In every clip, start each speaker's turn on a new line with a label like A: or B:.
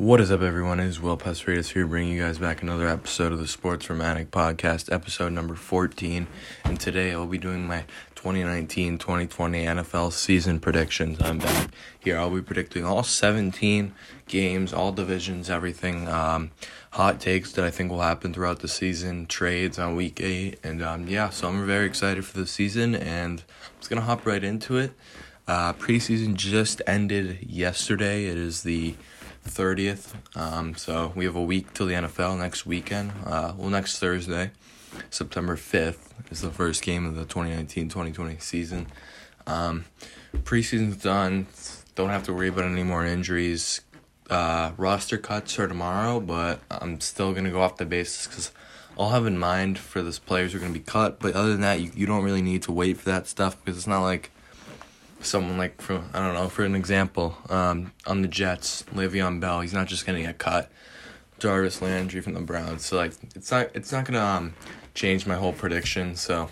A: What is up, everyone? It is Will Pastorius here, bringing you guys back another episode of the Sports Romantic Podcast, episode number 14. And today I'll be doing my 2019 2020 NFL season predictions. I'm back here. I'll be predicting all 17 games, all divisions, everything. Um, hot takes that I think will happen throughout the season, trades on week 8. And um, yeah, so I'm very excited for the season, and I'm just going to hop right into it. Uh, preseason just ended yesterday. It is the 30th. Um, so we have a week till the NFL next weekend. Uh, well, next Thursday, September 5th, is the first game of the 2019 2020 season. Um, preseason's done. Don't have to worry about any more injuries. Uh, roster cuts are tomorrow, but I'm still going to go off the basis because I'll have in mind for those players who are going to be cut. But other than that, you, you don't really need to wait for that stuff because it's not like someone like for I don't know for an example um, on the Jets, Le'Veon Bell, he's not just gonna get cut. Jarvis Landry from the Browns, so like it's not it's not gonna um, change my whole prediction. So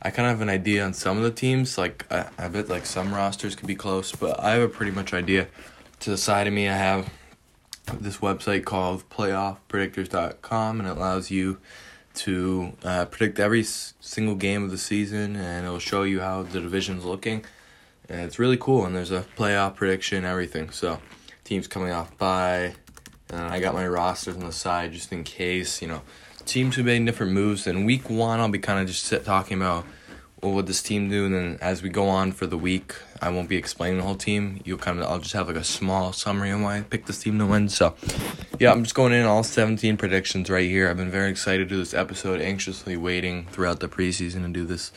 A: I kind of have an idea on some of the teams. Like I, I bet like some rosters could be close, but I have a pretty much idea. To the side of me, I have this website called PlayoffPredictors.com, and it allows you to uh, predict every single game of the season, and it'll show you how the division's looking and it's really cool. And there's a playoff prediction, everything. So teams coming off by, and uh, I got my rosters on the side just in case. You know, teams who made different moves. And week one, I'll be kind of just sit, talking about what would this team do, and then as we go on for the week, I won't be explaining the whole team. You'll kind of I'll just have like a small summary on why I picked this team to win. So, yeah, I'm just going in all 17 predictions right here. I've been very excited to do this episode, anxiously waiting throughout the preseason to do this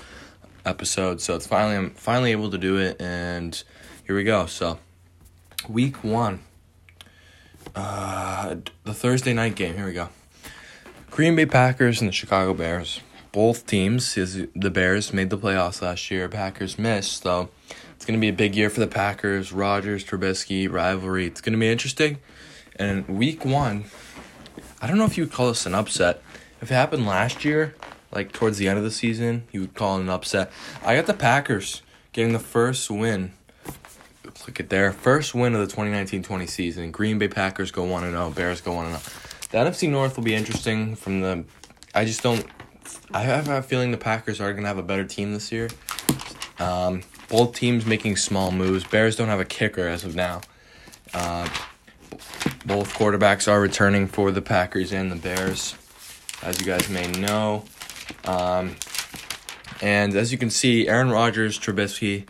A: episode. So it's finally I'm finally able to do it, and here we go. So week one, uh, the Thursday night game. Here we go. Green Bay Packers and the Chicago Bears. Both teams, is the Bears made the playoffs last year. Packers missed, so it's gonna be a big year for the Packers. Rodgers, Trubisky rivalry. It's gonna be interesting. And week one, I don't know if you would call this an upset. If it happened last year, like towards the end of the season, you would call it an upset. I got the Packers getting the first win. Look at their First win of the 2019-20 season. Green Bay Packers go 1 0, Bears go 1 0. The NFC North will be interesting from the I just don't I have a feeling the Packers are going to have a better team this year. Um, both teams making small moves. Bears don't have a kicker as of now. Uh, both quarterbacks are returning for the Packers and the Bears, as you guys may know. Um, and as you can see, Aaron Rodgers, Trubisky.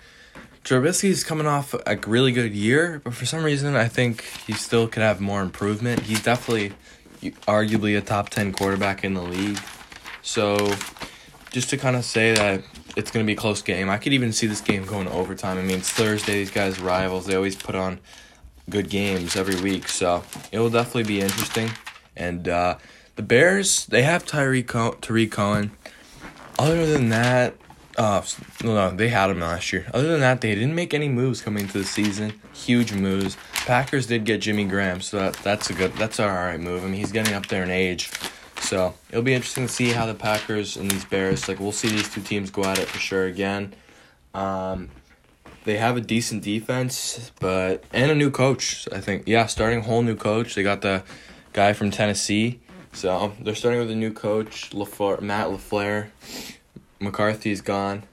A: Trubisky is coming off a really good year, but for some reason, I think he still could have more improvement. He's definitely, arguably, a top 10 quarterback in the league. So, just to kind of say that it's going to be a close game, I could even see this game going to overtime. I mean, it's Thursday, these guys rivals. They always put on good games every week, so it will definitely be interesting. And uh, the Bears, they have Tyreek Tarik Cohen. Other than that, uh, no, they had him last year. Other than that, they didn't make any moves coming into the season. Huge moves. Packers did get Jimmy Graham, so that, that's a good, that's an all right move. I mean, he's getting up there in age, so it'll be interesting to see how the Packers and these Bears, like, we'll see these two teams go at it for sure again. Um, they have a decent defense, but and a new coach. I think, yeah, starting a whole new coach. They got the guy from Tennessee. So they're starting with a new coach, LaFleur, Matt LaFleur. McCarthy's gone.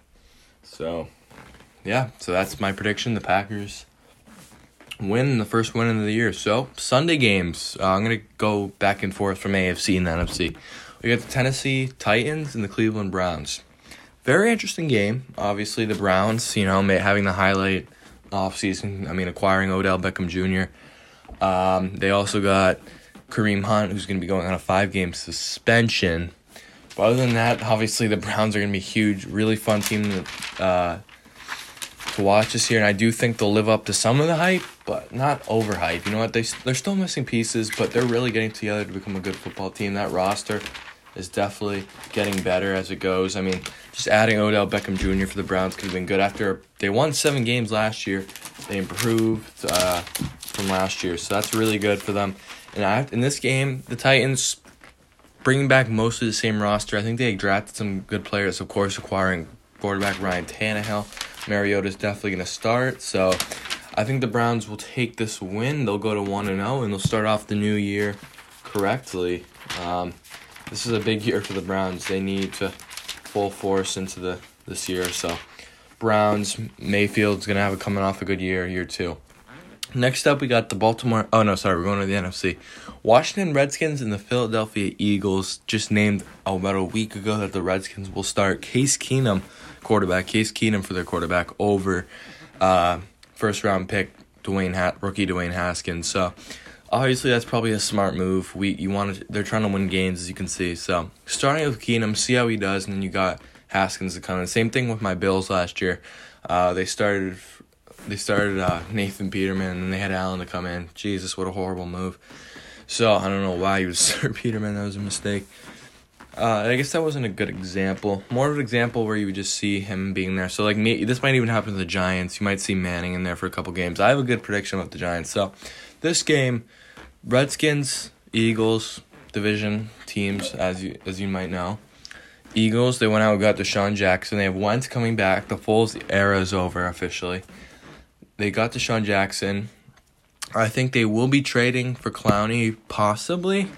A: So, yeah, so that's my prediction. The Packers win the first win of the year. So, Sunday games. Uh, I'm going to go back and forth from AFC and NFC. We got the Tennessee Titans and the Cleveland Browns. Very interesting game. Obviously, the Browns, you know, having the highlight offseason. I mean, acquiring Odell Beckham Jr. Um, they also got Kareem Hunt, who's going to be going on a five game suspension. But other than that, obviously the Browns are going to be huge, really fun team to, uh, to watch this year, and I do think they'll live up to some of the hype, but not overhype. You know what? They they're still missing pieces, but they're really getting together to become a good football team. That roster is definitely getting better as it goes. I mean, just adding Odell Beckham Jr. for the Browns could have been good. After they won seven games last year, they improved uh, from last year, so that's really good for them. And I, in this game, the Titans bringing back most of the same roster. I think they drafted some good players, of course, acquiring quarterback Ryan Tannehill. Mariota's definitely going to start. So I think the Browns will take this win. They'll go to 1 and 0 and they'll start off the new year correctly. Um, this is a big year for the Browns. They need to full force into the this year. So, Browns, Mayfield's going to have a coming off a good year, year two. Next up, we got the Baltimore. Oh, no, sorry, we're going to the NFC. Washington Redskins and the Philadelphia Eagles just named about a week ago that the Redskins will start Case Keenum, quarterback, Case Keenum for their quarterback over uh, first round pick Dwayne ha- rookie Dwayne Haskins. So obviously that's probably a smart move. We you want to, they're trying to win games as you can see. So starting with Keenum, see how he does, and then you got Haskins to come in. Same thing with my Bills last year. Uh, they started they started uh, Nathan Peterman and they had Allen to come in. Jesus, what a horrible move. So I don't know why you would start Peterman. That was a mistake. Uh, I guess that wasn't a good example. More of an example where you would just see him being there. So like me, this might even happen to the Giants. You might see Manning in there for a couple games. I have a good prediction about the Giants. So this game, Redskins, Eagles, division teams, as you as you might know. Eagles, they went out and got DeSean Jackson. They have Wentz coming back. The Foles era is over officially. They got DeSean Jackson. I think they will be trading for Clowney, possibly,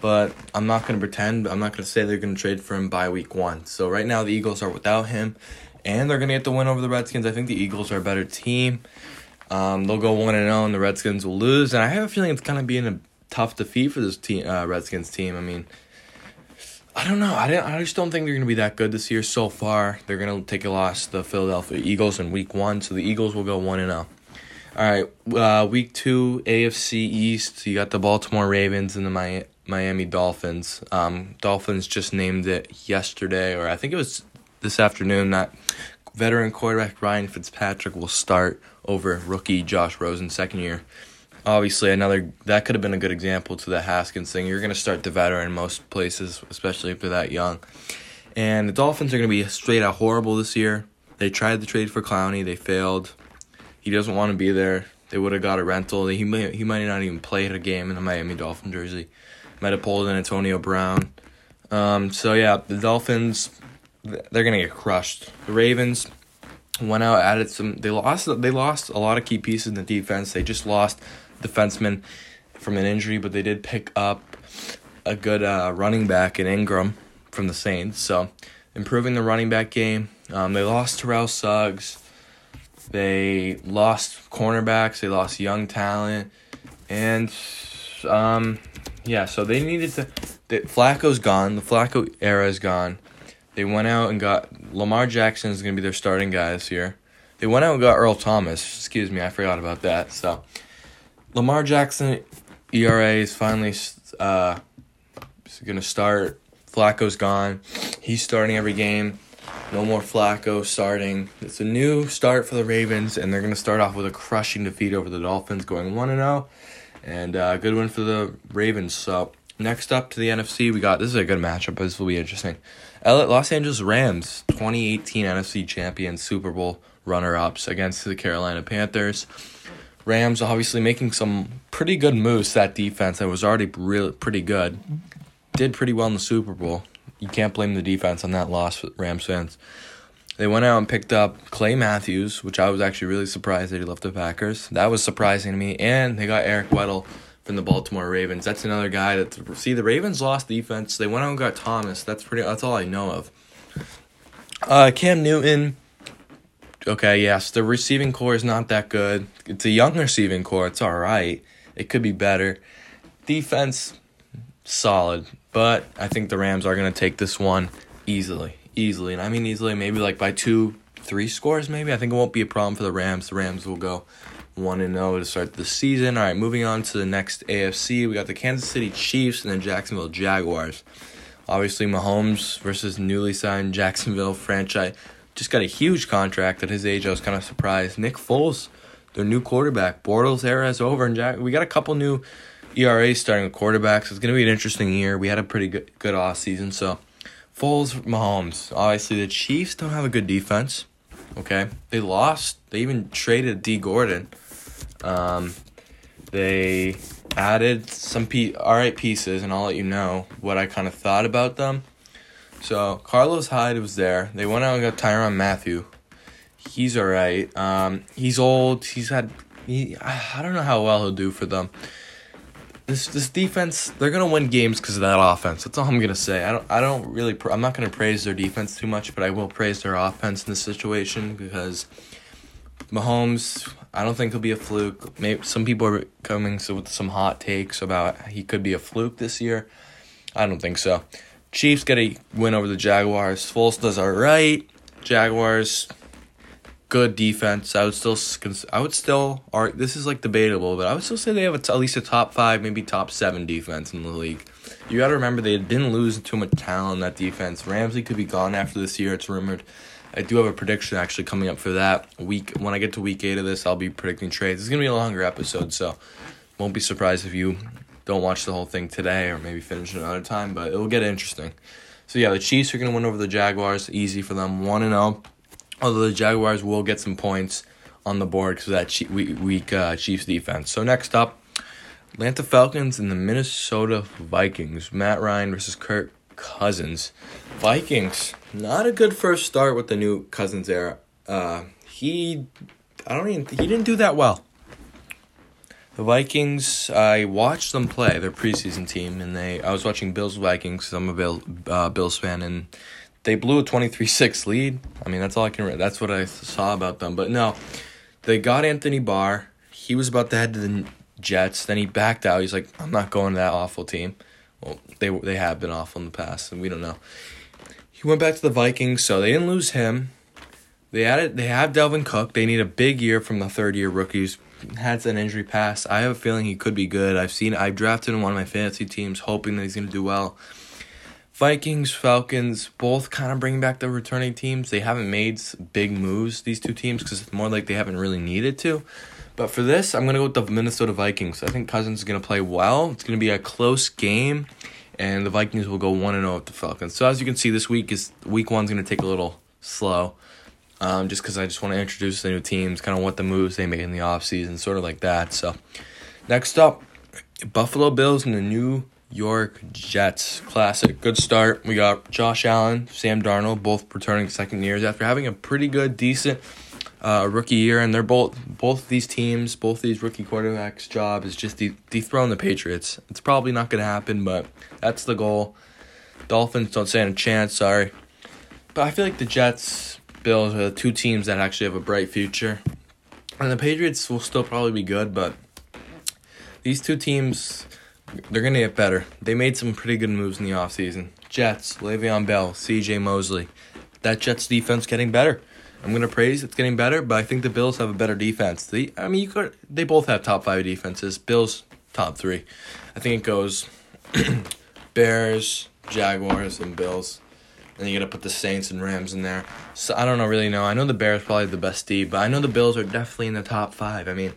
A: but I'm not going to pretend. I'm not going to say they're going to trade for him by week one. So right now, the Eagles are without him, and they're going to get the win over the Redskins. I think the Eagles are a better team. Um, they'll go 1 and 0, and the Redskins will lose. And I have a feeling it's kind of being a tough defeat for this team, uh, Redskins team. I mean, I don't know. I, didn't, I just don't think they're going to be that good this year so far. They're going to take a loss to the Philadelphia Eagles in week one, so the Eagles will go 1 and 0. All right, uh, week two, AFC East. You got the Baltimore Ravens and the Miami Dolphins. Um, Dolphins just named it yesterday, or I think it was this afternoon, that veteran quarterback Ryan Fitzpatrick will start over rookie Josh Rosen, second year. Obviously, another that could have been a good example to the Haskins thing. You're going to start the veteran in most places, especially if they're that young. And the Dolphins are going to be straight out horrible this year. They tried to trade for Clowney, they failed. He doesn't want to be there. They would have got a rental. He might he might not even play a game in a Miami Dolphin jersey. Might have pulled Antonio Brown. Um, so yeah, the Dolphins they're gonna get crushed. The Ravens went out added some. They lost they lost a lot of key pieces in the defense. They just lost defenseman from an injury, but they did pick up a good uh, running back in Ingram from the Saints. So improving the running back game. Um, they lost Terrell Suggs. They lost cornerbacks. They lost young talent, and um, yeah. So they needed to. The, Flacco's gone. The Flacco era is gone. They went out and got Lamar Jackson is going to be their starting guy this year. They went out and got Earl Thomas. Excuse me, I forgot about that. So Lamar Jackson ERA is finally uh, going to start. Flacco's gone. He's starting every game. No more Flacco starting. It's a new start for the Ravens, and they're going to start off with a crushing defeat over the Dolphins, going 1 0. And a uh, good one for the Ravens. So, next up to the NFC, we got this is a good matchup. This will be interesting. Los Angeles Rams, 2018 NFC champion, Super Bowl runner ups against the Carolina Panthers. Rams obviously making some pretty good moves. That defense that was already really pretty good did pretty well in the Super Bowl you can't blame the defense on that loss, Rams fans. They went out and picked up Clay Matthews, which I was actually really surprised that he left the Packers. That was surprising to me. And they got Eric Weddle from the Baltimore Ravens. That's another guy that see the Ravens lost defense. They went out and got Thomas. That's pretty. That's all I know of. Uh, Cam Newton. Okay, yes, the receiving core is not that good. It's a young receiving core. It's all right. It could be better. Defense, solid. But I think the Rams are going to take this one easily. Easily. And I mean easily, maybe like by two, three scores, maybe. I think it won't be a problem for the Rams. The Rams will go 1 and 0 to start the season. All right, moving on to the next AFC. We got the Kansas City Chiefs and then Jacksonville Jaguars. Obviously, Mahomes versus newly signed Jacksonville franchise. Just got a huge contract at his age. I was kind of surprised. Nick Foles, their new quarterback. Bortles era is over, and Jack- we got a couple new ERA starting with quarterbacks. It's going to be an interesting year. We had a pretty good, good off season. So, Foles, Mahomes. Obviously, the Chiefs don't have a good defense. Okay, they lost. They even traded D Gordon. Um, they added some p all right pieces, and I'll let you know what I kind of thought about them. So Carlos Hyde was there. They went out and got Tyrann Mathieu. He's all right. Um, he's old. He's had he, I don't know how well he'll do for them. This this defense, they're gonna win games because of that offense. That's all I'm gonna say. I don't I don't really I'm not gonna praise their defense too much, but I will praise their offense in this situation because Mahomes, I don't think he'll be a fluke. Maybe some people are coming with some hot takes about he could be a fluke this year. I don't think so. Chiefs get a win over the Jaguars. Foles does all right. Jaguars good defense. I would still, I would still, are this is like debatable, but I would still say they have a, at least a top five, maybe top seven defense in the league. You got to remember they didn't lose too much talent in that defense. Ramsey could be gone after this year. It's rumored. I do have a prediction actually coming up for that week. When I get to week eight of this, I'll be predicting trades. It's gonna be a longer episode, so won't be surprised if you don't watch the whole thing today or maybe finish it another time. But it will get interesting. So yeah, the Chiefs are gonna win over the Jaguars. Easy for them. One and zero. Oh. Although the Jaguars will get some points on the board because of that weak uh, Chiefs defense. So next up, Atlanta Falcons and the Minnesota Vikings. Matt Ryan versus Kirk Cousins. Vikings, not a good first start with the new Cousins era. Uh, he, I don't even, he didn't do that well. The Vikings, I watched them play their preseason team, and they. I was watching Bills Vikings. I'm a Bill, uh, Bills fan, and they blew a 23-6 lead. I mean, that's all I can. That's what I saw about them. But no, they got Anthony Barr. He was about to head to the Jets. Then he backed out. He's like, I'm not going to that awful team. Well, they they have been awful in the past, and we don't know. He went back to the Vikings, so they didn't lose him. They added. They have Dalvin Cook. They need a big year from the third year rookies. Had an injury pass. I have a feeling he could be good. I've seen. I've drafted one of my fantasy teams, hoping that he's to do well. Vikings, Falcons, both kind of bringing back the returning teams. They haven't made big moves, these two teams, because it's more like they haven't really needed to. But for this, I'm to go with the Minnesota Vikings. I think Cousins is to play well. It's to be a close game, and the Vikings will go 1 and 0 with the Falcons. So, as you can see, this week is week one's to take a little slow. Um, just because I just want to introduce the new teams, kind of what the moves they made in the offseason, sort of like that. So, next up, Buffalo Bills and the New York Jets. Classic. Good start. We got Josh Allen, Sam Darnold, both returning second years after having a pretty good, decent uh, rookie year. And they're both both these teams, both these rookie quarterbacks' job is just de- dethrone the Patriots. It's probably not going to happen, but that's the goal. Dolphins don't stand a chance. Sorry, but I feel like the Jets, Bills are the two teams that actually have a bright future, and the Patriots will still probably be good, but these two teams they're going to get better. They made some pretty good moves in the offseason. Jets, Le'Veon Bell, C.J. Mosley. That Jets defense getting better. I'm going to praise it's getting better, but I think the Bills have a better defense. They, I mean, you could, they both have top five defenses. Bills top three. I think it goes Bears, Jaguars, and Bills. And you got to put the Saints and Rams in there. So I don't know, really know. I know the Bears probably the best D, but I know the Bills are definitely in the top five. I mean,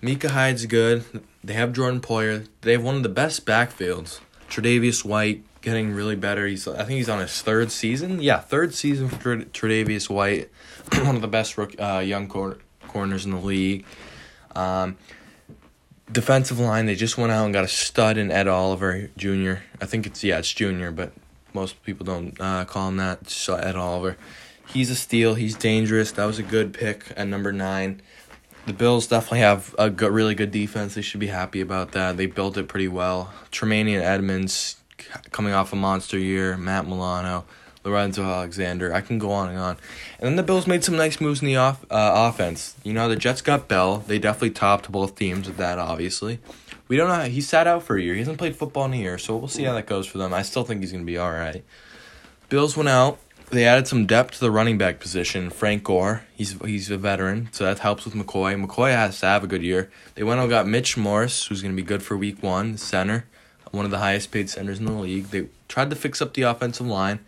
A: Micah Hyde's good. They have Jordan Poyer. They have one of the best backfields. Tre'Davious White getting really better. He's I think he's on his third season. Yeah, third season for Tre'Davious White, one of the best uh, young cor- corners in the league. Um, defensive line, they just went out and got a stud in Ed Oliver Jr. I think it's yeah, it's Junior, but most people don't uh, call him that. So Ed Oliver, he's a steal. He's dangerous. That was a good pick at number nine the Bills definitely have a good, really good defense. They should be happy about that. They built it pretty well. Tremaine and Edmunds coming off a monster year. Matt Milano, Lorenzo Alexander. I can go on and on. And then the Bills made some nice moves in the off uh, offense. You know, the Jets got Bell. They definitely topped both teams with that. Obviously, we don't know. He sat out for a year. He hasn't played football in a year, so we'll see how that goes for them. I still think he's gonna be all right. Bills went out they added some depth to the running back position. Frank Gore, he's he's a veteran, so that helps with McCoy. McCoy has to have a good year. They went and got Mitch Morse, who's going to be good for Week One, center, one of the highest paid centers in the league. They tried to fix up the offensive line.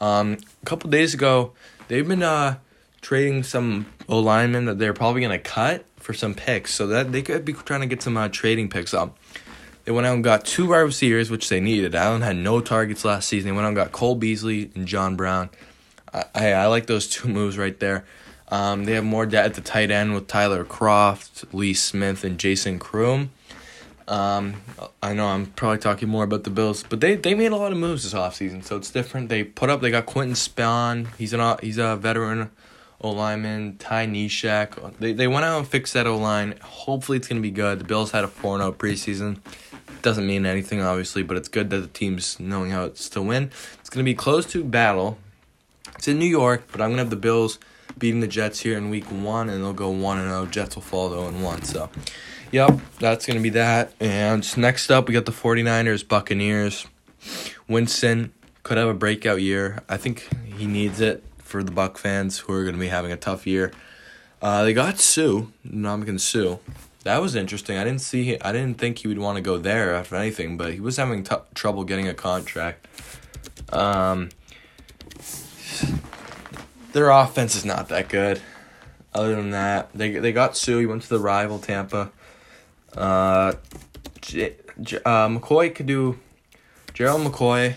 A: Um, a couple days ago, they've been uh, trading some O linemen that they're probably going to cut for some picks, so that they could be trying to get some uh, trading picks up. They went out and got two wide receivers, which they needed. Allen had no targets last season. They went out and got Cole Beasley and John Brown. I, I, I like those two moves right there. Um, they have more depth at the tight end with Tyler Kroft, Lee Smith, and Jason Croom. Um, I know I'm probably talking more about the Bills, but they, they made a lot of moves this offseason, so it's different. They put up, they got Quinton Spain. He's an he's a veteran O lineman, Ty Nsekhe. They, they went out and fixed that O line. Hopefully, it's going to be good. The Bills had a 4 0 preseason. Doesn't mean anything, obviously, but it's good that the team's knowing how it's to win. It's going to be close to battle. It's in New York, but I'm going to have the Bills beating the Jets here in week one, and they'll go 1 0. Jets will fall 0 1. So, yep, that's going to be that. And next up, we got the 49ers, Buccaneers. Winston could have a breakout year. I think he needs it for the Buck fans who are going to be having a tough year. Uh, they got Suh, Ndamukong Suh. That was interesting. I didn't see. I didn't think he would want to go there after anything, but he was having t- trouble getting a contract. Um, their offense is not that good. Other than that, they they got Suh. He went to the rival Tampa. Uh, J- J- uh, McCoy could do. Gerald McCoy.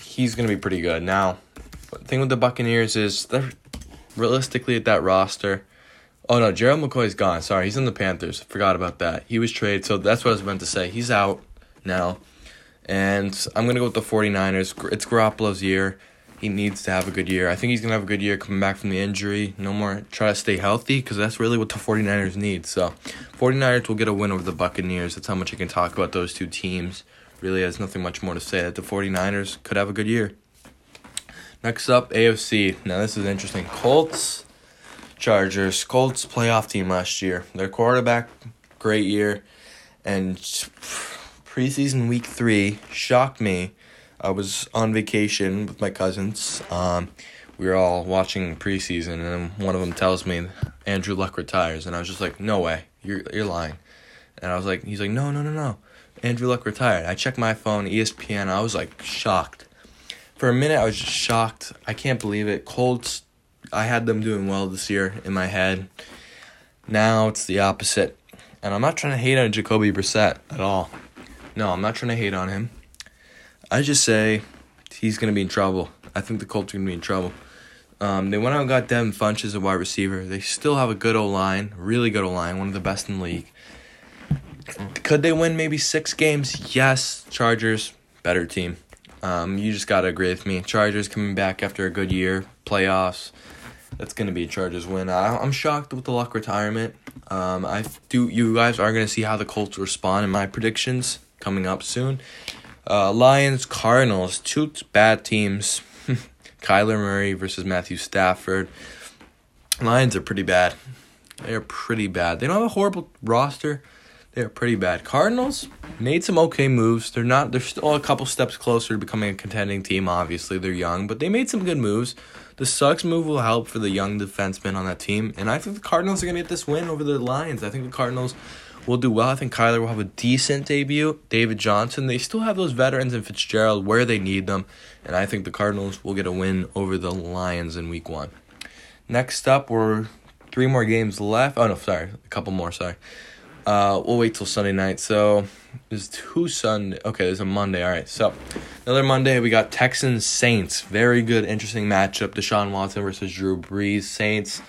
A: He's gonna be pretty good now. Thing with the Buccaneers is they're realistically at that roster. Oh no, Gerald McCoy's gone. Sorry, he's in the Panthers. Forgot about that. He was traded, so that's what I was meant to say. He's out now. And I'm going to go with the 49ers. It's Garoppolo's year. He needs to have a good year. I think he's going to have a good year coming back from the injury. No more try to stay healthy because that's really what the 49ers need. So, 49ers will get a win over the Buccaneers. That's how much I can talk about those two teams. Really has nothing much more to say that the 49ers could have a good year. Next up, AFC. Now, this is interesting. Colts, Chargers. Colts playoff team last year. Their quarterback, great year. And preseason week three shocked me. I was on vacation with my cousins. Um, we were all watching preseason, and one of them tells me Andrew Luck retires, and I was just like, "No way, you're you're lying." And I was like, "He's like, no, no, no, no, Andrew Luck retired." I checked my phone, ESPN. I was like shocked. For a minute, I was just shocked. I can't believe it. Colts, I had them doing well this year in my head. Now it's the opposite, and I'm not trying to hate on Jacoby Brissett at all. No, I'm not trying to hate on him. I just say he's going to be in trouble. I think the Colts are going to be in trouble. Um, they went out and got Devin Funchess as a wide receiver. They still have a good O line, really good O line, one of the best in the league. Could they win maybe six games? Yes. Chargers, better team. Um, you just gotta agree with me. Chargers coming back after a good year, playoffs. That's gonna be a Chargers win. I, I'm shocked with the Luck retirement. Um, I do. You guys are gonna see how the Colts respond in my predictions coming up soon. Uh, Lions, Cardinals, two bad teams. Kyler Murray versus Matthew Stafford. Lions are pretty bad. They are pretty bad. They don't have a horrible roster. They are pretty bad. Cardinals made some okay moves. They're not. They're still a couple steps closer to becoming a contending team. Obviously, they're young, but they made some good moves. The Suggs move will help for the young defensemen on that team, and I think the Cardinals are gonna get this win over the Lions. I think the Cardinals will do well. I think Kyler will have a decent debut. David Johnson, they still have those veterans in Fitzgerald where they need them, and I think the Cardinals will get a win over the Lions in Week One. Next up, we're three more games left. Oh no, sorry, a couple more. Sorry. Uh, we'll wait till Sunday night. So there's two Sunday. Okay, there's a Monday. All right. So another Monday, we got Texans Saints. Very good, interesting matchup. Deshaun Watson versus Drew Brees. Saints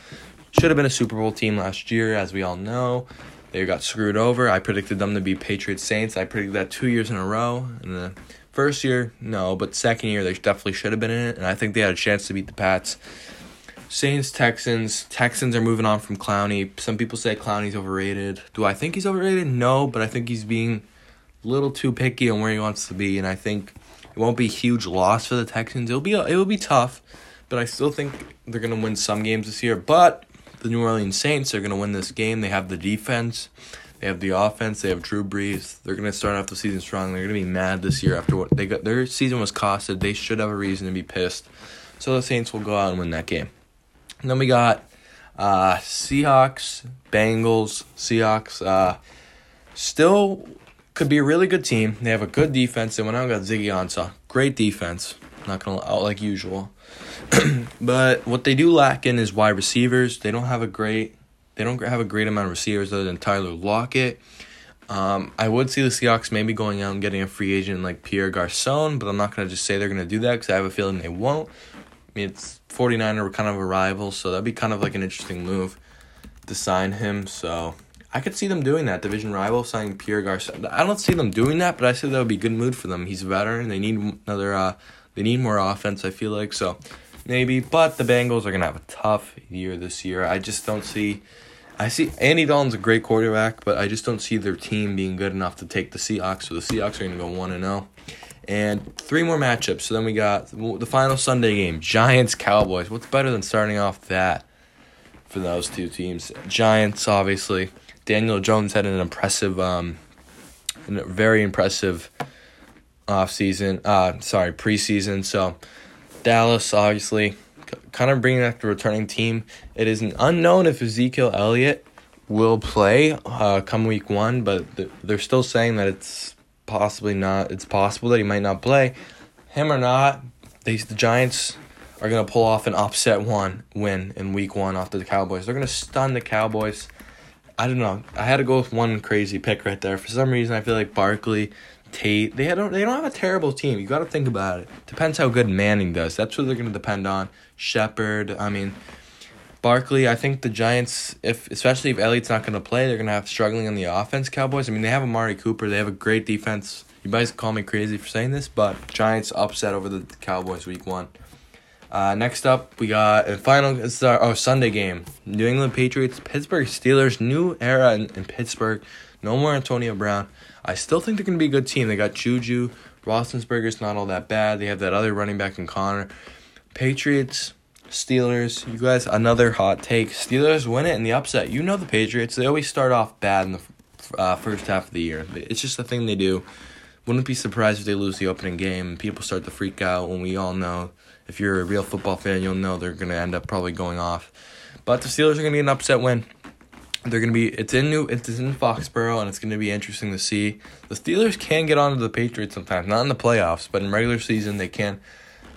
A: should have been a Super Bowl team last year, as we all know. They got screwed over. I predicted them to be Patriots Saints. I predicted that two years in a row. In the first year, no, but second year they definitely should have been in it, and I think they had a chance to beat the Pats. Saints, Texans. Texans are moving on from Clowney. Some people say Clowney's overrated. Do I think he's overrated? No, but I think he's being a little too picky on where he wants to be, and I think it won't be a huge loss for the Texans. It'll be it will be tough, but I still think they're gonna win some games this year. But the New Orleans Saints are gonna win this game. They have the defense. They have the offense. They have Drew Brees. They're gonna start off the season strong. They're gonna be mad this year after what they got. Their season was costed. They should have a reason to be pissed. So the Saints will go out and win that game. And then we got uh, Seahawks, Bengals. Seahawks uh, still could be a really good team. They have a good defense. They went out and got Ziggy Ansah. Great defense. Not gonna out like usual. but what they do lack in is wide receivers. They don't have a great. They don't have a great amount of receivers other than Tyler Lockett. Um, I would see the Seahawks maybe going out and getting a free agent like Pierre Garcon, but I'm not going to just say they're going to do that because I have a feeling they won't. I mean, it's 49er kind of a rival, so that'd be kind of like an interesting move to sign him. So I could see them doing that. Division rival signing Pierre Garcon. I don't see them doing that, but I said that would be good mood for them. He's a veteran. They need another. Uh, they need more offense. I feel like so. maybe. But the Bengals are gonna have a tough year this year. I just don't see. I see Andy Dalton's a great quarterback, but I just don't see their team being good enough to take the Seahawks. So the Seahawks are gonna go one and zero. And three more matchups. So then we got the final Sunday game: Giants Cowboys. What's better than starting off that for those two teams? Giants, obviously. Daniel Jones had an impressive, um, very impressive off season. Uh, sorry, preseason. So Dallas, obviously, kind of bringing back the returning team. It is an unknown if Ezekiel Elliott will play uh, come week one, but they're still saying that it's possibly not. It's possible that he might not play. Him or not, these the Giants are gonna pull off an upset one win in week one after the Cowboys. They're gonna stun the Cowboys. I don't know. I had to go with one crazy pick right there. For some reason, I feel like Barkley, Tate, they don't they don't have a terrible team. You got to think about it. Depends how good Manning does. That's what they're going to depend on. Shepard. I mean, Barkley. I think the Giants, if especially if Elliott's not going to play, they're going to have struggling on the offense. Cowboys. I mean, they have Amari Cooper. They have a great defense. You guys call me crazy for saying this, but Giants upset over the Cowboys week one. Uh, next up, we got a final. It's our oh, Sunday game. New England Patriots, Pittsburgh Steelers. New era in, in Pittsburgh. No more Antonio Brown. I still think they're gonna be a good team. They got Juju. Roethlisberger's not all that bad. They have that other running back in Connor. Patriots, Steelers. You guys, another hot take. Steelers win it in the upset. You know the Patriots. They always start off bad in the uh, first half of the year. It's just a thing they do. Wouldn't be surprised if they lose the opening game and people start to freak out when we all know if you're a real football fan, you'll know they're going to end up probably going off. But the Steelers are going to get an upset win. They're going to be it's in New it's in Foxborough and it's going to be interesting to see. The Steelers can get onto the Patriots sometimes, not in the playoffs, but in regular season they can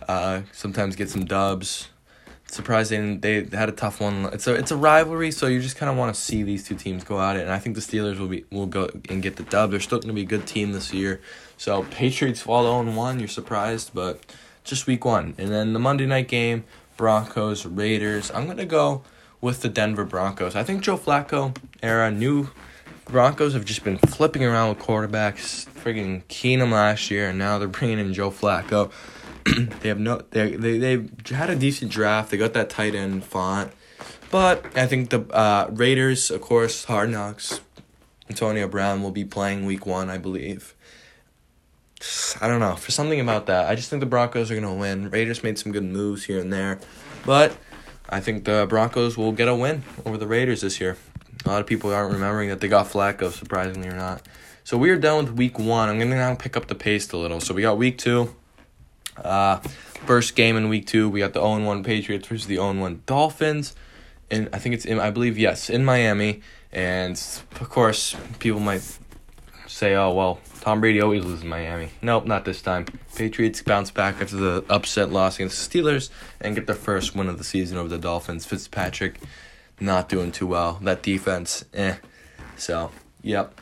A: uh, sometimes get some dubs. Surprising they had a tough one. It's a it's a rivalry, so you just kind of want to see these two teams go at it. And I think the Steelers will be will go and get the dub. They're still going to be a good team this year. So Patriots fall 0 1. You're surprised, but just week one. And then the Monday night game, Broncos, Raiders. I'm going to go with the Denver Broncos. I think Joe Flacco era, new Broncos have just been flipping around with quarterbacks. Friggin' Keenum last year, and now they're bringing in Joe Flacco. they have no, they they they had a decent draft. They got that tight end Fant, but I think the uh, Raiders, of course, Hard Knocks. Antonio Brown will be playing Week One, I believe. I don't know. For something about that, I just think the Broncos are gonna win. Raiders made some good moves here and there, but I think the Broncos will get a win over the Raiders this year. A lot of people aren't remembering that they got Flacco, surprisingly or not. So we are done with week one. I'm gonna now pick up the pace a little. So we got week two. Uh, first game in week two, we got the 0 1 Patriots versus the 0 1 Dolphins. And I think it's in, I believe, yes, in Miami. And of course, people might say, oh, well, Tom Brady always loses Miami. Nope, not this time. Patriots bounce back after the upset loss against the Steelers and get their first win of the season over the Dolphins. Fitzpatrick not doing too well. That defense, eh. So, yep.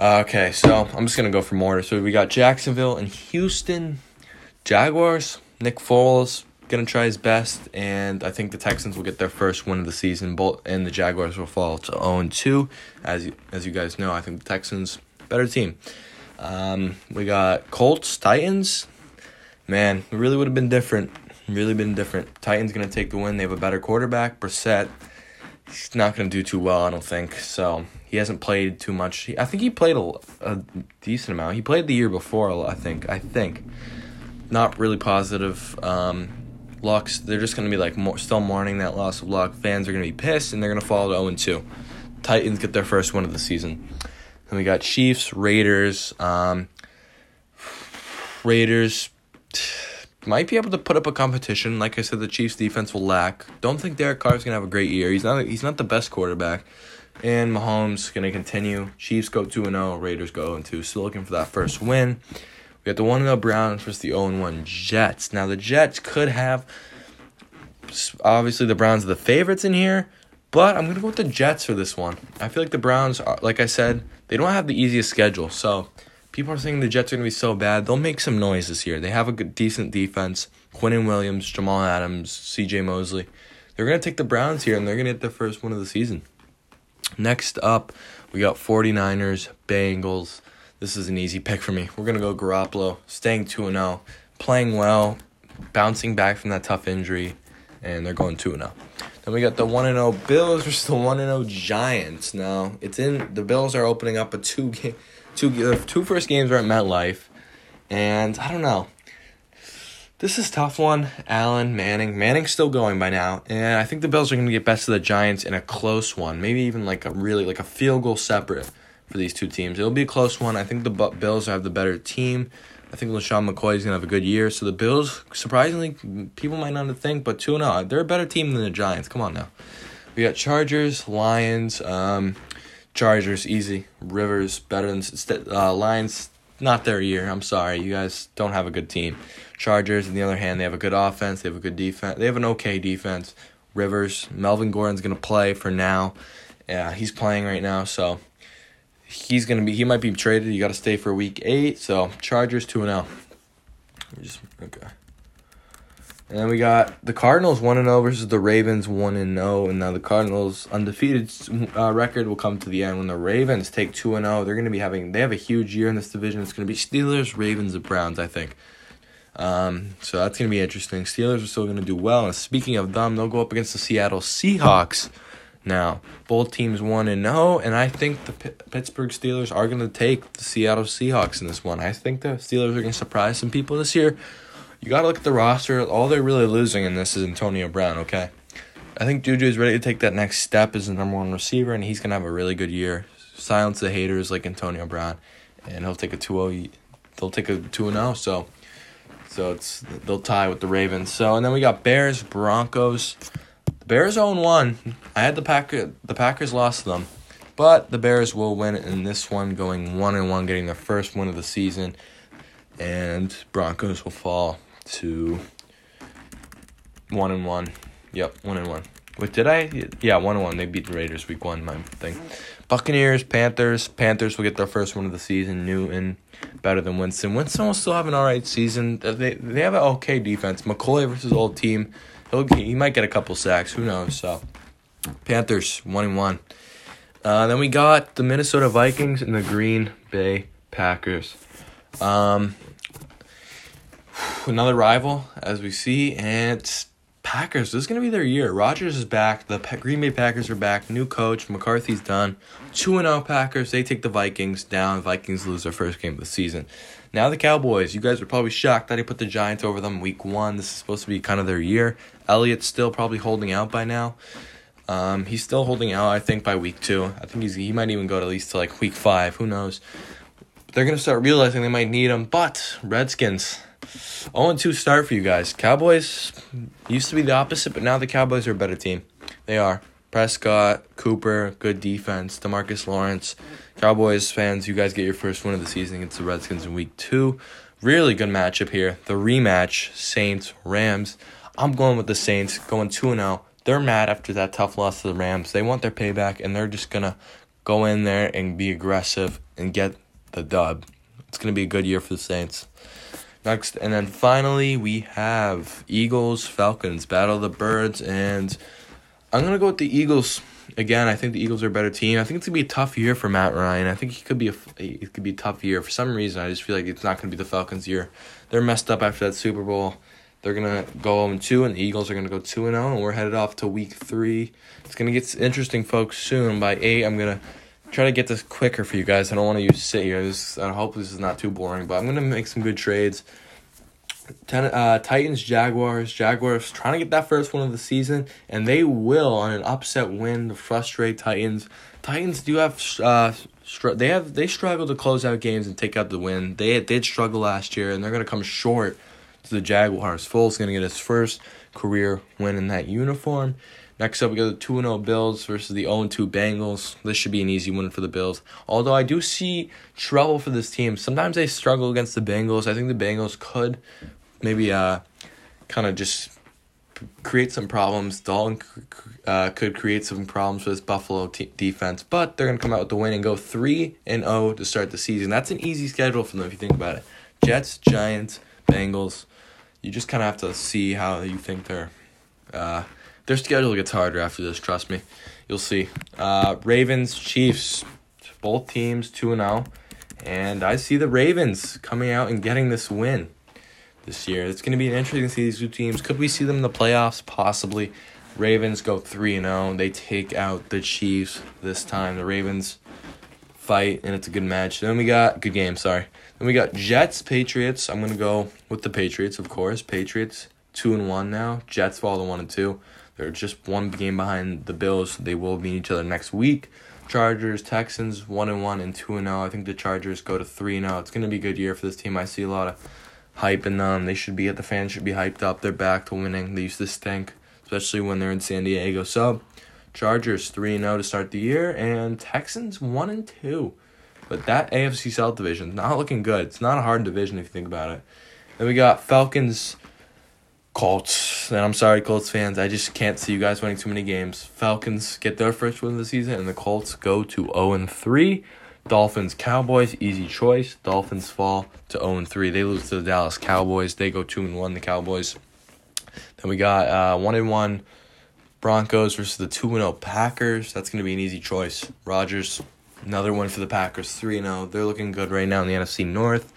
A: Okay, so I'm just going to go from order. So we got Jacksonville and Houston. Jaguars, Nick Foles to try his best, and I think the Texans will get their first win of the season, both, and the Jaguars will fall to 0 2. As you, as you guys know, I think the Texans, better team. Um, we got Colts, Titans. Man, it really would have been different. Really been different. Titans gonna take the win. They have a better quarterback. Brissett, he's not gonna do too well. I don't think so. He hasn't played too much. I think he played a, a decent amount. He played the year before. I think. I think. Not really positive. Um, Lux, they're just gonna be like more, still mourning that loss of luck. Fans are gonna be pissed, and they're fall to zero oh and two. Titans get their first win of the season. And we got Chiefs, Raiders. Um, Raiders might be able to put up a competition. Like I said, the Chiefs defense will lack. Don't think Derek Carr's gonna have a great year. He's not. He's not the best quarterback. And Mahomes gonna continue. Chiefs go two and zero. Raiders go and two. Still looking for that first win. We got the one and zero Browns versus the zero and one Jets. Now the Jets could have. Obviously, the Browns are the favorites in here. But I'm gonna go with the Jets for this one. I feel like the Browns, are, like I said, they don't have the easiest schedule. So people are saying the Jets are gonna be so bad. They'll make some noise this year. They have a good, decent defense. Quinnen Williams, Jamal Adams, C.J. Mosley. They're gonna take the Browns here, and they're gonna get their first win of the season. Next up, we got 49ers, Bengals. This is an easy pick for me. We're gonna go Garoppolo, staying two and zero, playing well. bouncing back from that tough injury, and they're going 2 0. Then we got the 1 0 Bills versus the 1 0 Giants. Now, it's in the Bills are opening up a two game. Two, the two first games are at MetLife, and I don't know. This is tough one. Allen, Manning. Manning's still going by now, and I think the Bills are going to get best of the Giants in a close one. Maybe even like a really like a field goal separate for these two teams. It'll be a close one. I think the Bills have the better team. I think LeSean McCoy is going to have a good year. So the Bills, surprisingly, people might not think, but 2 0. They're a better team than the Giants. Come on now. We got Chargers, Lions, um, Chargers, easy. Rivers, better than uh, Lions, not their year. I'm sorry. You guys don't have a good team. Chargers, on the other hand, they have a good offense. They have a good defense. They have an okay defense. Rivers, Melvin Gordon's going to play for now. Yeah, he's playing right now. So he's gonna be he might be traded. You got to stay for week eight. So Chargers two and zero. Oh. Just okay. And then we got the Cardinals one and zero oh versus the Ravens one and zero. And now the Cardinals undefeated uh, record will come to the end when the Ravens take two and zero. They're gonna be having they have a huge year in this division. It's gonna be Steelers, Ravens, and Browns. I think. Um, so that's gonna be interesting. Steelers are still gonna do well. And speaking of them, they'll go up against the Seattle Seahawks now. Both teams 1 and 0, and I think the P- Pittsburgh Steelers are going to take the Seattle Seahawks in this one. I think the Steelers are going to surprise some people this year. You got to look at the roster. All they're really losing in this is Antonio Brown, okay? I think Juju is ready to take that next step as the number one receiver, and he's going to have a really good year. Silence the haters like Antonio Brown, and he'll take a 2 They'll take a 2 0, so. So it's they'll tie with the Ravens. So and then we got Bears, Broncos. Bears own one. I had the Packer. The Packers lost them, but the Bears will win in this one, going one and one, getting their first win of the season, and Broncos will fall to one and one. Yep, one and one. Wait, did I? Yeah, one and one. They beat the Raiders week one. My thing. Buccaneers, Panthers. Panthers will get their first win of the season. Newton better than Winston. Winston will still have an alright season. They they have an okay defense. McCoy versus old team. He'll, he might get a couple sacks. Who knows? So, Panthers one and one. Uh, then we got the Minnesota Vikings and the Green Bay Packers. Um, another rival, as we see, and Packers. This is gonna be their year. Rodgers is back. The Green Bay Packers are back. New coach. McCarthy's done. Two and zero oh Packers. They take the Vikings down. Vikings lose their first game of the season. Now the Cowboys. You guys are probably shocked that he put the Giants over them week one. This is supposed to be kind of their year. Elliott's still probably holding out by now. Um, he's still holding out, I think, by week two. I think he's he might even go to at least to like week five. Who knows? They're gonna start realizing they might need him. But Redskins, 0 2 start for you guys. Cowboys used to be the opposite, but now the Cowboys are a better team. They are. Prescott, Cooper, good defense. Demarcus Lawrence. Cowboys fans, you guys get your first win of the season against the Redskins in week two. Really good matchup here. The rematch, Saints, Rams. I'm going with the Saints, going 2 0. They're mad after that tough loss to the Rams. They want their payback, and they're just going to go in there and be aggressive and get the dub. It's going to be a good year for the Saints. Next, and then finally, we have Eagles, Falcons, Battle of the Birds, and I'm going to go with the Eagles. Again, I think the Eagles are a better team. I think it's gonna be a tough year for Matt Ryan. I think he could be a it could be a tough year for some reason. I just feel like it's not gonna be the Falcons' year. They're messed up after that Super Bowl. They're gonna go 0 2, and the Eagles are gonna go 2 and 0, and we're headed off to week three. It's gonna get interesting, folks. Soon by eight, I'm gonna try to get this quicker for you guys. I don't want to sit here. This, I hope this is not too boring, but I'm gonna make some good trades. Ten, uh, Titans, Jaguars. Jaguars trying to get that first one of the season, and they will on an upset win to frustrate Titans. Titans do have uh, str- they have they struggle to close out games and take out the win. They did struggle last year, and they're gonna come short to the Jaguars. Foles to get his first career win in that uniform. Next up, we got the 2 0 Bills versus the 0 2 Bengals. This should be an easy win for the Bills. Although I do see trouble for this team. Sometimes they struggle against the Bengals. I think the Bengals could maybe uh, kind of just create some problems. Dalton uh, could create some problems with Buffalo t- defense, but they're going to come out with the win and go 3 and 0 to start the season. That's an easy schedule for them if you think about it. Jets, Giants, Bengals, you just kind of have to see how you think their uh, their schedule gets harder after this. Trust me, you'll see. Uh, Ravens, Chiefs, both teams two and zero, oh, and I see the Ravens coming out and getting this win. This year. It's going to be an interesting to see these two teams. Could we see them in the playoffs? Possibly. Ravens go 3 0. They take out the Chiefs this time. The Ravens fight, and it's a good match. Then we got, good game, sorry. Then we got Jets, Patriots. I'm going to go with the Patriots, of course. Patriots, 2 and 1 now. Jets fall to 1 and 2. They're just one game behind the Bills. They will meet each other next week. Chargers, Texans, 1 and 1 and 2 and 0. I think the Chargers go to 3 and 0. It's going to be a good year for this team. I see a lot of hype in them. They should be at the fans should be hyped up. They're back to winning. They used to stink especially when they're in San Diego. So, Chargers 3 0 to start the year, and Texans 1 and 2. But that AFC South division not looking good. It's not a hard division if you think about it. Then we got Falcons, Colts. And I'm sorry, Colts fans. I just can't see you guys winning too many games. Falcons get their first win of the season, and the Colts go to 0 and 3. Dolphins, Cowboys, easy choice. Dolphins fall to 0 and 3. They lose to the Dallas Cowboys. They go 2 and 1, the Cowboys. Then we got uh, one and one Broncos versus the two and zero oh Packers. That's gonna be an easy choice. Rodgers, another one for the Packers, three and zero. They're looking good right now in the NFC North.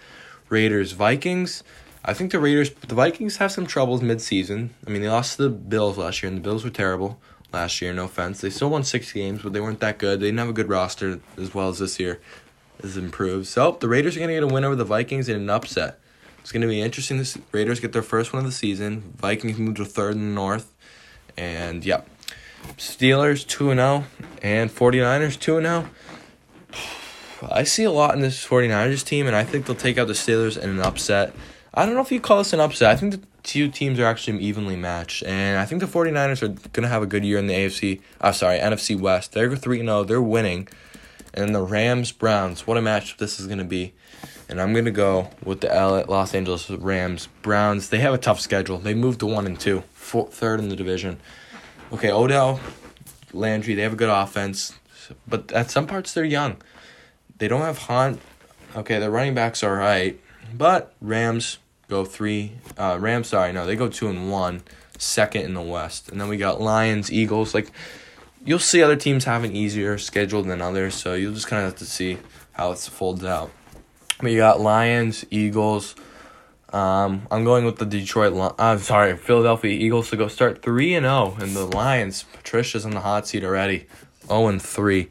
A: Raiders, Vikings. I think the Raiders, the Vikings have some troubles mid-season. I mean, they lost to the Bills last year, and the Bills were terrible last year. No offense, they still won six games, but they weren't that good. They didn't have a good roster as well as this year has improved. So the Raiders are gonna get a win over the Vikings in an upset. It's to be interesting. The Raiders get their first one of the season. Vikings move to third in the North. And, yeah. Steelers 2 0 and 49ers 2 0. I see a lot in this 49ers team, and I think they'll take out the Steelers in an upset. I don't know if you call this an upset. I think the two teams are actually evenly matched, and I think the 49ers are going to have a good year in the AFC. Uh, sorry, NFC West. They're 3 0, they're winning. And the Rams Browns, what a match this is going to be and I'm gonna go with the Los Angeles Rams. Browns. They have a tough schedule. They moved to one and two, four, third in the division. Okay, Odell, Landry. They have a good offense, but at some parts they're young. They don't have Hunt. Okay, the running backs are right, but Rams go three. Uh, Rams, sorry, no, they go two and one, second in the West, and then we got Lions, Eagles. Like, you'll see other teams have an easier schedule than others, so you'll just kind of have to see how it folds out. We got Lions, Eagles. Um, I'm going with the Detroit. I'm uh, sorry, Philadelphia Eagles to go start three and zero, oh, and the Lions. Patricia's in the hot seat already, zero oh and three.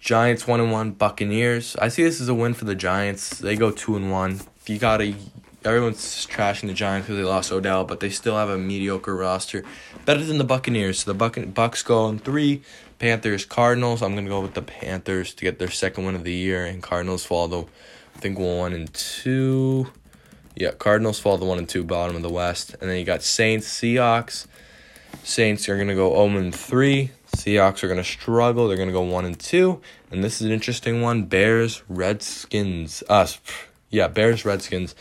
A: Giants one and one. Buccaneers. I see this as a win for the Giants. They go two and one. You got a. Everyone's trashing the Giants because they lost Odell, but they still have a mediocre roster, better than the Buccaneers. So the Buc- Bucks go on three. Panthers, Cardinals. I'm gonna go with the Panthers to get their second win of the year, and Cardinals fall to I think one and two. Yeah, Cardinals fall to one and two, bottom of the West, and then you got Saints, Seahawks. Saints are gonna go 0 and three. Seahawks are gonna struggle. They're gonna go one and two. And this is an interesting one: Bears, Redskins. Us, uh, yeah, Bears, Redskins.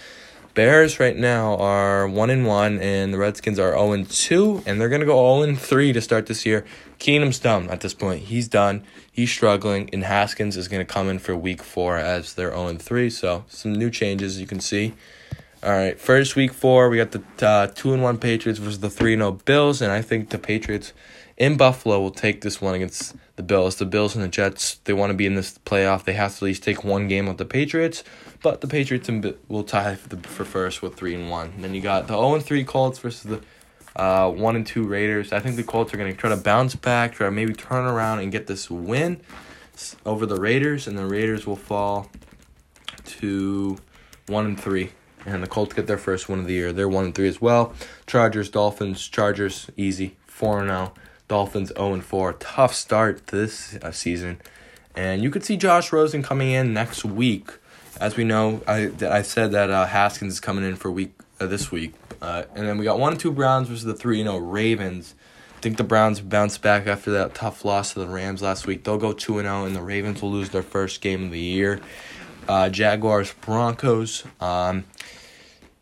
A: Bears right now are one and one, and the Redskins are zero oh and two, and they're gonna go zero and three to start this year. Keenum's done at this point. He's done. He's struggling, and Haskins is gonna come in for week four as they're zero oh and three. So some new changes you can see. All right, first week four, we got the uh, two and one Patriots versus the three and zero Bills, and I think the Patriots in Buffalo will take this one against the Bills. The Bills and the Jets, they want to be in this playoff. They have to at least take one game with the Patriots. But the Patriots will tie for, the, for first with three and one. And then you got the zero oh and three Colts versus the uh, one and two Raiders. I think the Colts are going to try to bounce back, try to maybe turn around and get this win over the Raiders, and the Raiders will fall to one and three. And the Colts get their first win of the year. They're one and three as well. Chargers, Dolphins, Chargers easy four and zero. Dolphins zero and four. Tough start this uh, season, and you could see Josh Rosen coming in next week as we know, I I said that uh, Haskins is coming in for week uh, this week, uh, and then we got one and two Browns versus the three you know Ravens. I think the Browns bounce back after that tough loss to the Rams last week. They'll go two and zero, oh, and the Ravens will lose their first game of the year. Uh, Jaguars Broncos. Um,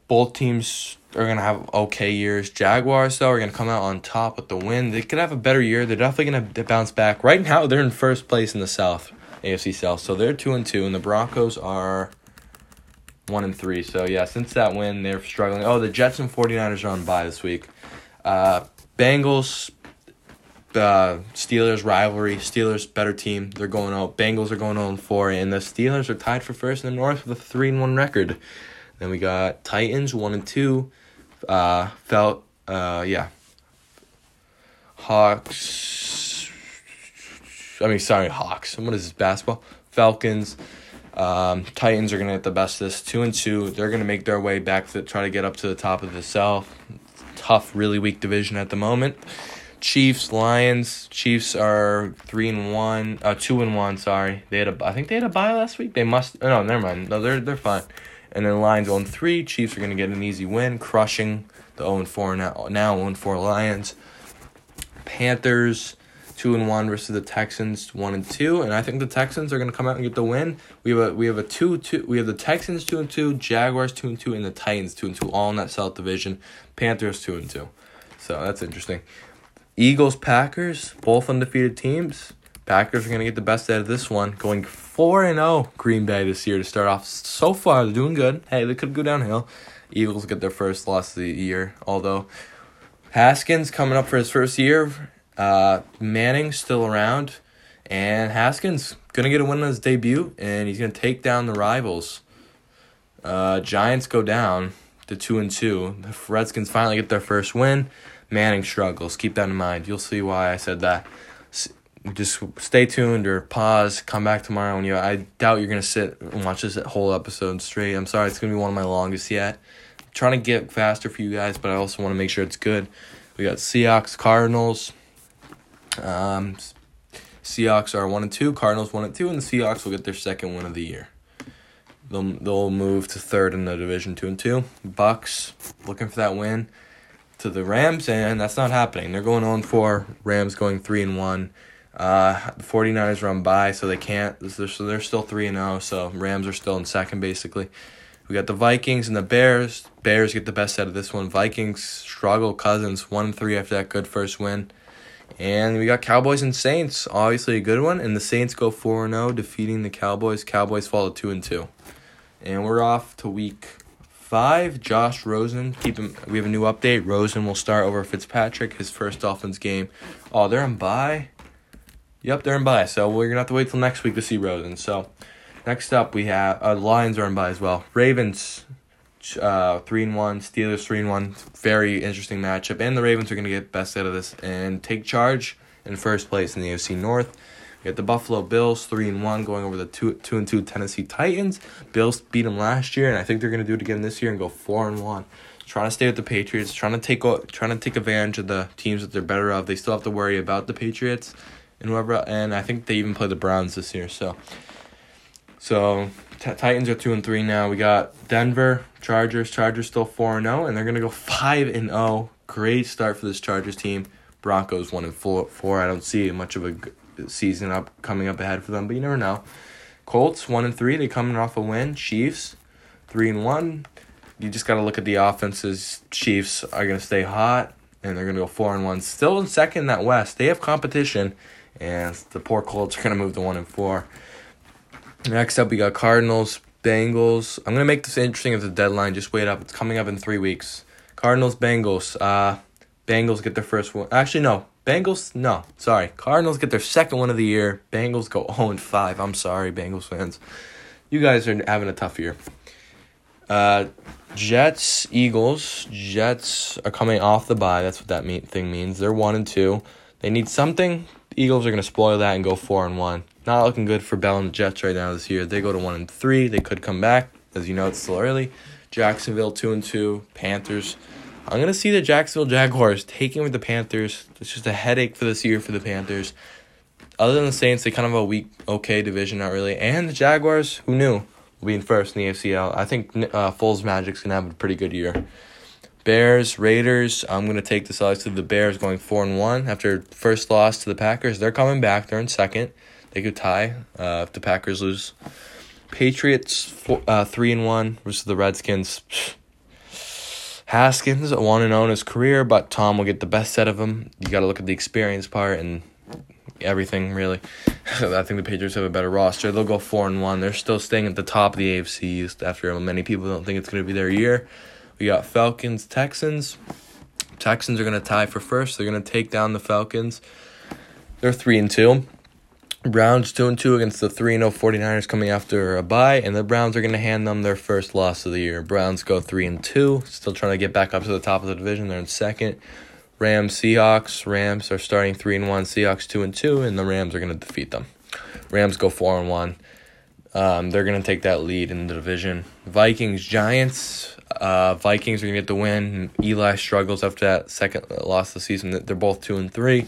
A: both teams are gonna have okay years. Jaguars though are gonna come out on top with the win. They could have a better year. They're definitely gonna bounce back. Right now, they're in first place in the South. AFC South. So they're two and two, and the Broncos are one and three. So yeah, since that win, they're struggling. Oh, the Jets and 49ers are on bye this week. Uh, Bengals, uh, Steelers rivalry. Steelers better team. They're going out. Bengals are going on four, and the Steelers are tied for first in the North with a three and one record. Then we got Titans one and two. Uh, felt uh yeah. Hawks. I mean, sorry, Hawks. What is this basketball? Falcons. Um, Titans are gonna get the best of this two and two. They're gonna make their way back to try to get up to the top of the South. Tough, really weak division at the moment. Chiefs, Lions. Chiefs are three and one, uh, two and one. Sorry, they had a. I think they had a bye last week. They must. Oh, no, never mind. No, they're they're fine. And then Lions on three. Chiefs are gonna get an easy win, crushing the 0 4 now now 0 4 Lions. Panthers two and one versus the Texans one and two, and I think the Texans are gonna come out and get the win. We have a we have a two two we have the Texans two and two, Jaguars two and two, and the Titans two and two, all in that South Division. Panthers two and two, so that's interesting. Eagles Packers both undefeated teams. Packers are gonna get the best out of this one, going four and zero oh, Green Bay this year to start off. So far, they're doing good. Hey, they could go downhill. Eagles get their first loss of the year, although Haskins coming up for his first year uh, Manning still around, and Haskins gonna get a win on his debut, and he's gonna take down the rivals. Uh, Giants go down to two and two. The Redskins finally get their first win. Manning struggles. Keep that in mind. You'll see why I said that. Just stay tuned or pause. Come back tomorrow when you. I doubt you're gonna sit and watch this whole episode straight. I'm sorry. It's gonna be one of my longest yet. I'm trying to get faster for you guys, but I also want to make sure it's good. We got Seahawks, Cardinals. Um, Seahawks are one and two. Cardinals one and two, and the Seahawks will get their second win of the year. They'll they'll move to third in the division, two and two. Bucks looking for that win to the Rams, and that's not happening. They're going on for Rams going three and one. Uh, the 49ers run by, so they can't. So they're still three and zero. So Rams are still in second, basically. We got the Vikings and the Bears. Bears get the best out of this one. Vikings struggle. Cousins 1 3 after that good first win. And we got Cowboys and Saints, obviously a good one. And the Saints go 4 0, defeating the Cowboys. Cowboys fall to 2 and 2. And we're off to week five. Josh Rosen, keep him. We have a new update. Rosen will start over Fitzpatrick, his first Dolphins game. Oh, they're on bye. Yep, they're in bye. So we're gonna have to wait till next week to see Rosen. So next up we have uh, Lions are in bye as well. Ravens uh, three and one, Steelers three and one. Very interesting matchup, and the Ravens are going to get best out of this and take charge in first place in the AFC North. We got the Buffalo Bills three and one going over the two two and two Tennessee Titans. Bills beat them last year, and I think they're going to do it again this year and go four and one. Trying to stay with the Patriots, trying to take trying to take advantage of the teams that they're better of. They still have to worry about the Patriots and whoever, and I think they even play the Browns this year. So, so T- Titans are two and three now. We got Denver Chargers. Chargers still four and zero, and they're gonna go five and zero. Oh. Great start for this Chargers team. Broncos one and four. Four. I don't see much of a season up coming up ahead for them, but you never know. Colts one and three. They coming off a win. Chiefs three and one. You just gotta look at the offenses. Chiefs are gonna stay hot, and they're gonna go four and one. Still in second in that West. They have competition, and the poor Colts are gonna move to one and four. Next up, we got Cardinals, Bengals. I'm gonna make this interesting at the deadline. Just wait up. It's coming up in three weeks. Cardinals, Bengals. Uh, Bengals get their first one. Actually, no. Bengals, no. Sorry. Cardinals get their second one of the year. Bengals go 0 and 5. I'm sorry, Bengals fans. You guys are having a tough year. Uh, Jets, Eagles. Jets are coming off the bye. That's what that mean, thing means. They're 1 and 2. They need something. The Eagles are going to spoil that and go 4 and 1. Not looking good for Bell and the Jets right now this year. They go to one and three. They could come back. As you know, it's still early. Jacksonville two and two. Panthers. I'm gonna see the Jacksonville Jaguars taking with the Panthers. It's just a headache for this year for the Panthers. Other than the Saints, they kind of a weak, okay division, not really. And the Jaguars, who knew, will be in first in the AFCL. I think uh, Foles Magic's gonna have a pretty good year. Bears, Raiders. I'm gonna take the sides to the Bears going four and one after first loss to the Packers. They're coming back. They're in second. They could tie uh, if the Packers lose. Patriots four, uh, three and one versus the Redskins. Haskins one and zero oh his career, but Tom will get the best set of him. You got to look at the experience part and everything really. I think the Patriots have a better roster. They'll go four and one. They're still staying at the top of the AFC after many people don't think it's going to be their year. We got Falcons, Texans. Texans are going to tie for first. They're going to take down the Falcons. They're three and two. Browns 2 and 2 against the 3 0 49ers coming after a bye, and the Browns are going to hand them their first loss of the year. Browns go 3 and 2, still trying to get back up to the top of the division. They're in second. Rams, Seahawks. Rams are starting 3 and 1, Seahawks 2 and 2, and the Rams are going to defeat them. Rams go 4 and 1. Um, they're going to take that lead in the division. Vikings, Giants. Uh, Vikings are to get the win. Eli struggles after that second loss of the season. They're both 2 and 3.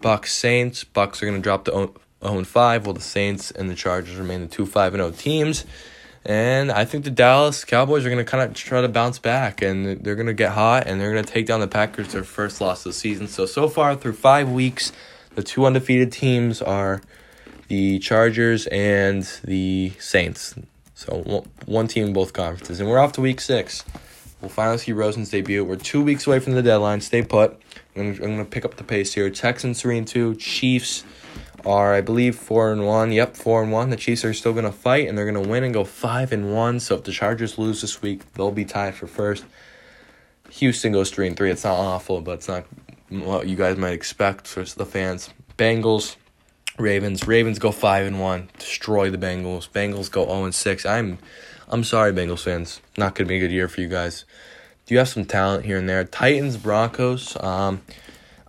A: Bucks, Saints. Bucks are to drop the 0 5, while the Saints and the Chargers remain the 2 5 and 0 teams. And I think the Dallas Cowboys are to kind of try to bounce back and they're to get hot and they're to take down the Packers, their first loss of the season. So, so far through five weeks, the two undefeated teams are the Chargers and the Saints. So, one team in both conferences. And we're off to week six. We'll finally see Rosen's debut. We're two weeks away from the deadline. Stay put. I'm, going to pick up the pace here. Texans 3 and 2, Chiefs are I believe four and one. Yep, four and one. The Chiefs are still gonna fight and they're gonna win and go five and one. So if the Chargers lose this week, they'll be tied for first. Houston goes three and three. It's not awful, but it's not what you guys might expect for the fans. Bengals, Ravens. Ravens go five and one. Destroy the Bengals. Bengals go zero and six. I'm, I'm sorry, Bengals fans. Not gonna be a good year for you guys. Do you have some talent here and there? Titans, Broncos. Um,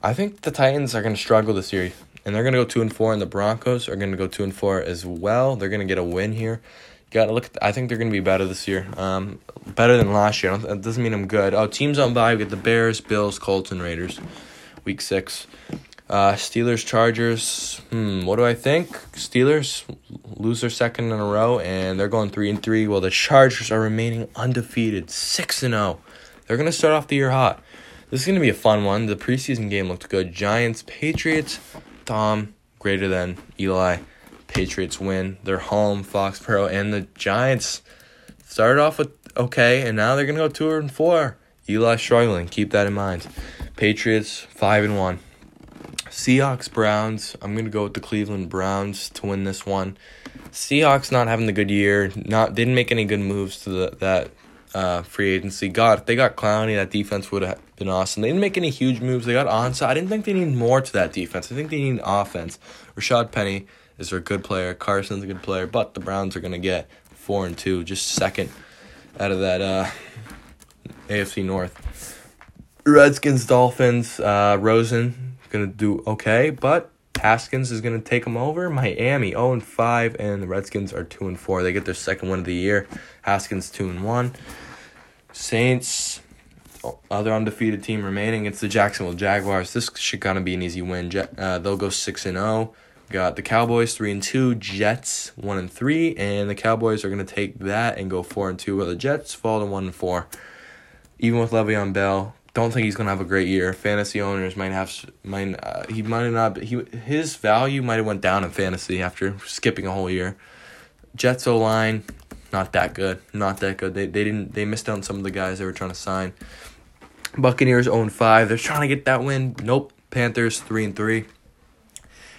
A: I think the Titans are gonna struggle this year and they're gonna go two and four, and the Broncos are gonna go two and four as well. They're gonna get a win here. Got to look. At, I think they're gonna be better this year. Um, better than last year. That doesn't mean I'm good. Oh, teams on bye. We get the Bears, Bills, Colts, and Raiders. Week six. Uh, Steelers, Chargers. Hmm, what do I think? Steelers lose their second in a row, and they're going three and three. While the Chargers are remaining undefeated, six and zero. They're gonna start off the year hot. This is gonna be a fun one. The preseason game looked good. Giants, Patriots. Tom greater than Eli. Patriots win. They're home, Foxborough, and the Giants started off with okay, and now they're gonna go two and four. Eli struggling. Keep that in mind. Patriots five and one. Seahawks Browns. I'm gonna go with the Cleveland Browns to win this one. Seahawks not having the good year. Not didn't make any good moves to the, that uh, free agency. God, if they got Clowney, that defense would have been awesome. They didn't make any huge moves. They got Ansah. I didn't think they need more to that defense. I think they need offense. Rashaad Penny is a good player. Carson's a good player, but the Browns are gonna get four and two, just second out of that uh, AFC North. Redskins, Dolphins, uh, Rosen gonna do okay, but Haskins is going to take them over. Miami 0 and 5 and the Redskins are 2 and 4. They get their second win of the year. Haskins 2 and 1. Saints, other undefeated team remaining. It's the Jacksonville Jaguars. This should kind of be an easy win. Uh, they'll go six and zero. Oh. Got the Cowboys three and two, Jets one and three, and the Cowboys are gonna take that and go four and two. While the Jets fall to one and four. Even with Le'Veon Bell, don't think he's gonna have a great year. Fantasy owners might have might uh, he might not he his value might have went down in fantasy after skipping a whole year. Jets O line not that good. Not that good. They they didn't they missed out on some of the guys they were trying to sign. Buccaneers own 5. They're trying to get that win. Nope. Panthers 3 and 3.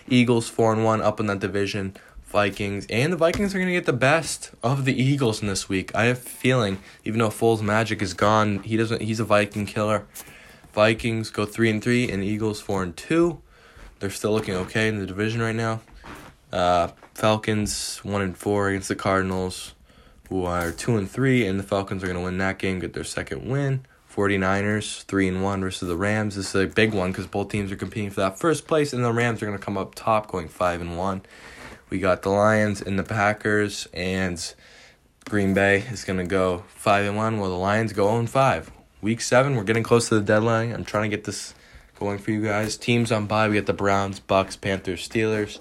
A: Eagles 4 and 1 up in that division. Vikings and the Vikings are going to get the best of the Eagles in this week. I have a feeling even though Foles magic is gone, he doesn't he's a Viking killer. Vikings go 3 and 3 and Eagles 4 and 2. They're still looking okay in the division right now. Uh, Falcons 1 and 4 against the Cardinals who are 2 and 3 and the Falcons are going to win that game, get their second win. 49ers 3 and 1 versus the Rams. This is a big one cuz both teams are competing for that first place and the Rams are going to come up top going 5 and 1. We got the Lions and the Packers and Green Bay is going to go 5 and 1 while the Lions go 0 and 5. Week 7, we're getting close to the deadline. I'm trying to get this going for you guys. Teams on bye, we got the Browns, Bucks, Panthers, Steelers.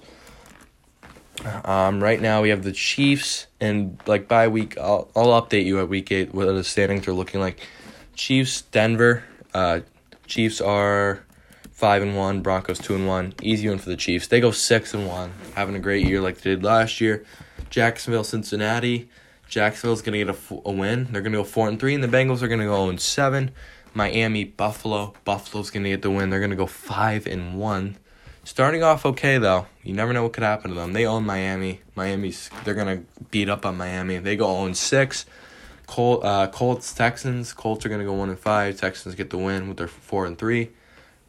A: Um, right now we have the Chiefs, and like by week, I'll I'll update you at week eight what the standings are looking like. Chiefs, Denver. Uh, Chiefs are five and one. Broncos two and one. Easy one for the Chiefs. They go six and one, having a great year like they did last year. Jacksonville, Cincinnati. Jacksonville's gonna get a, a win. They're gonna go four and three, and the Bengals are gonna go and seven. Miami, Buffalo. Buffalo's gonna get the win. They're gonna go five and one. Starting off okay though. You never know what could happen to them. They own Miami. Miami's they're gonna beat up on Miami. They go own 6. Col- uh, Colts Texans. Colts are gonna go one and five. Texans get the win with their four and three.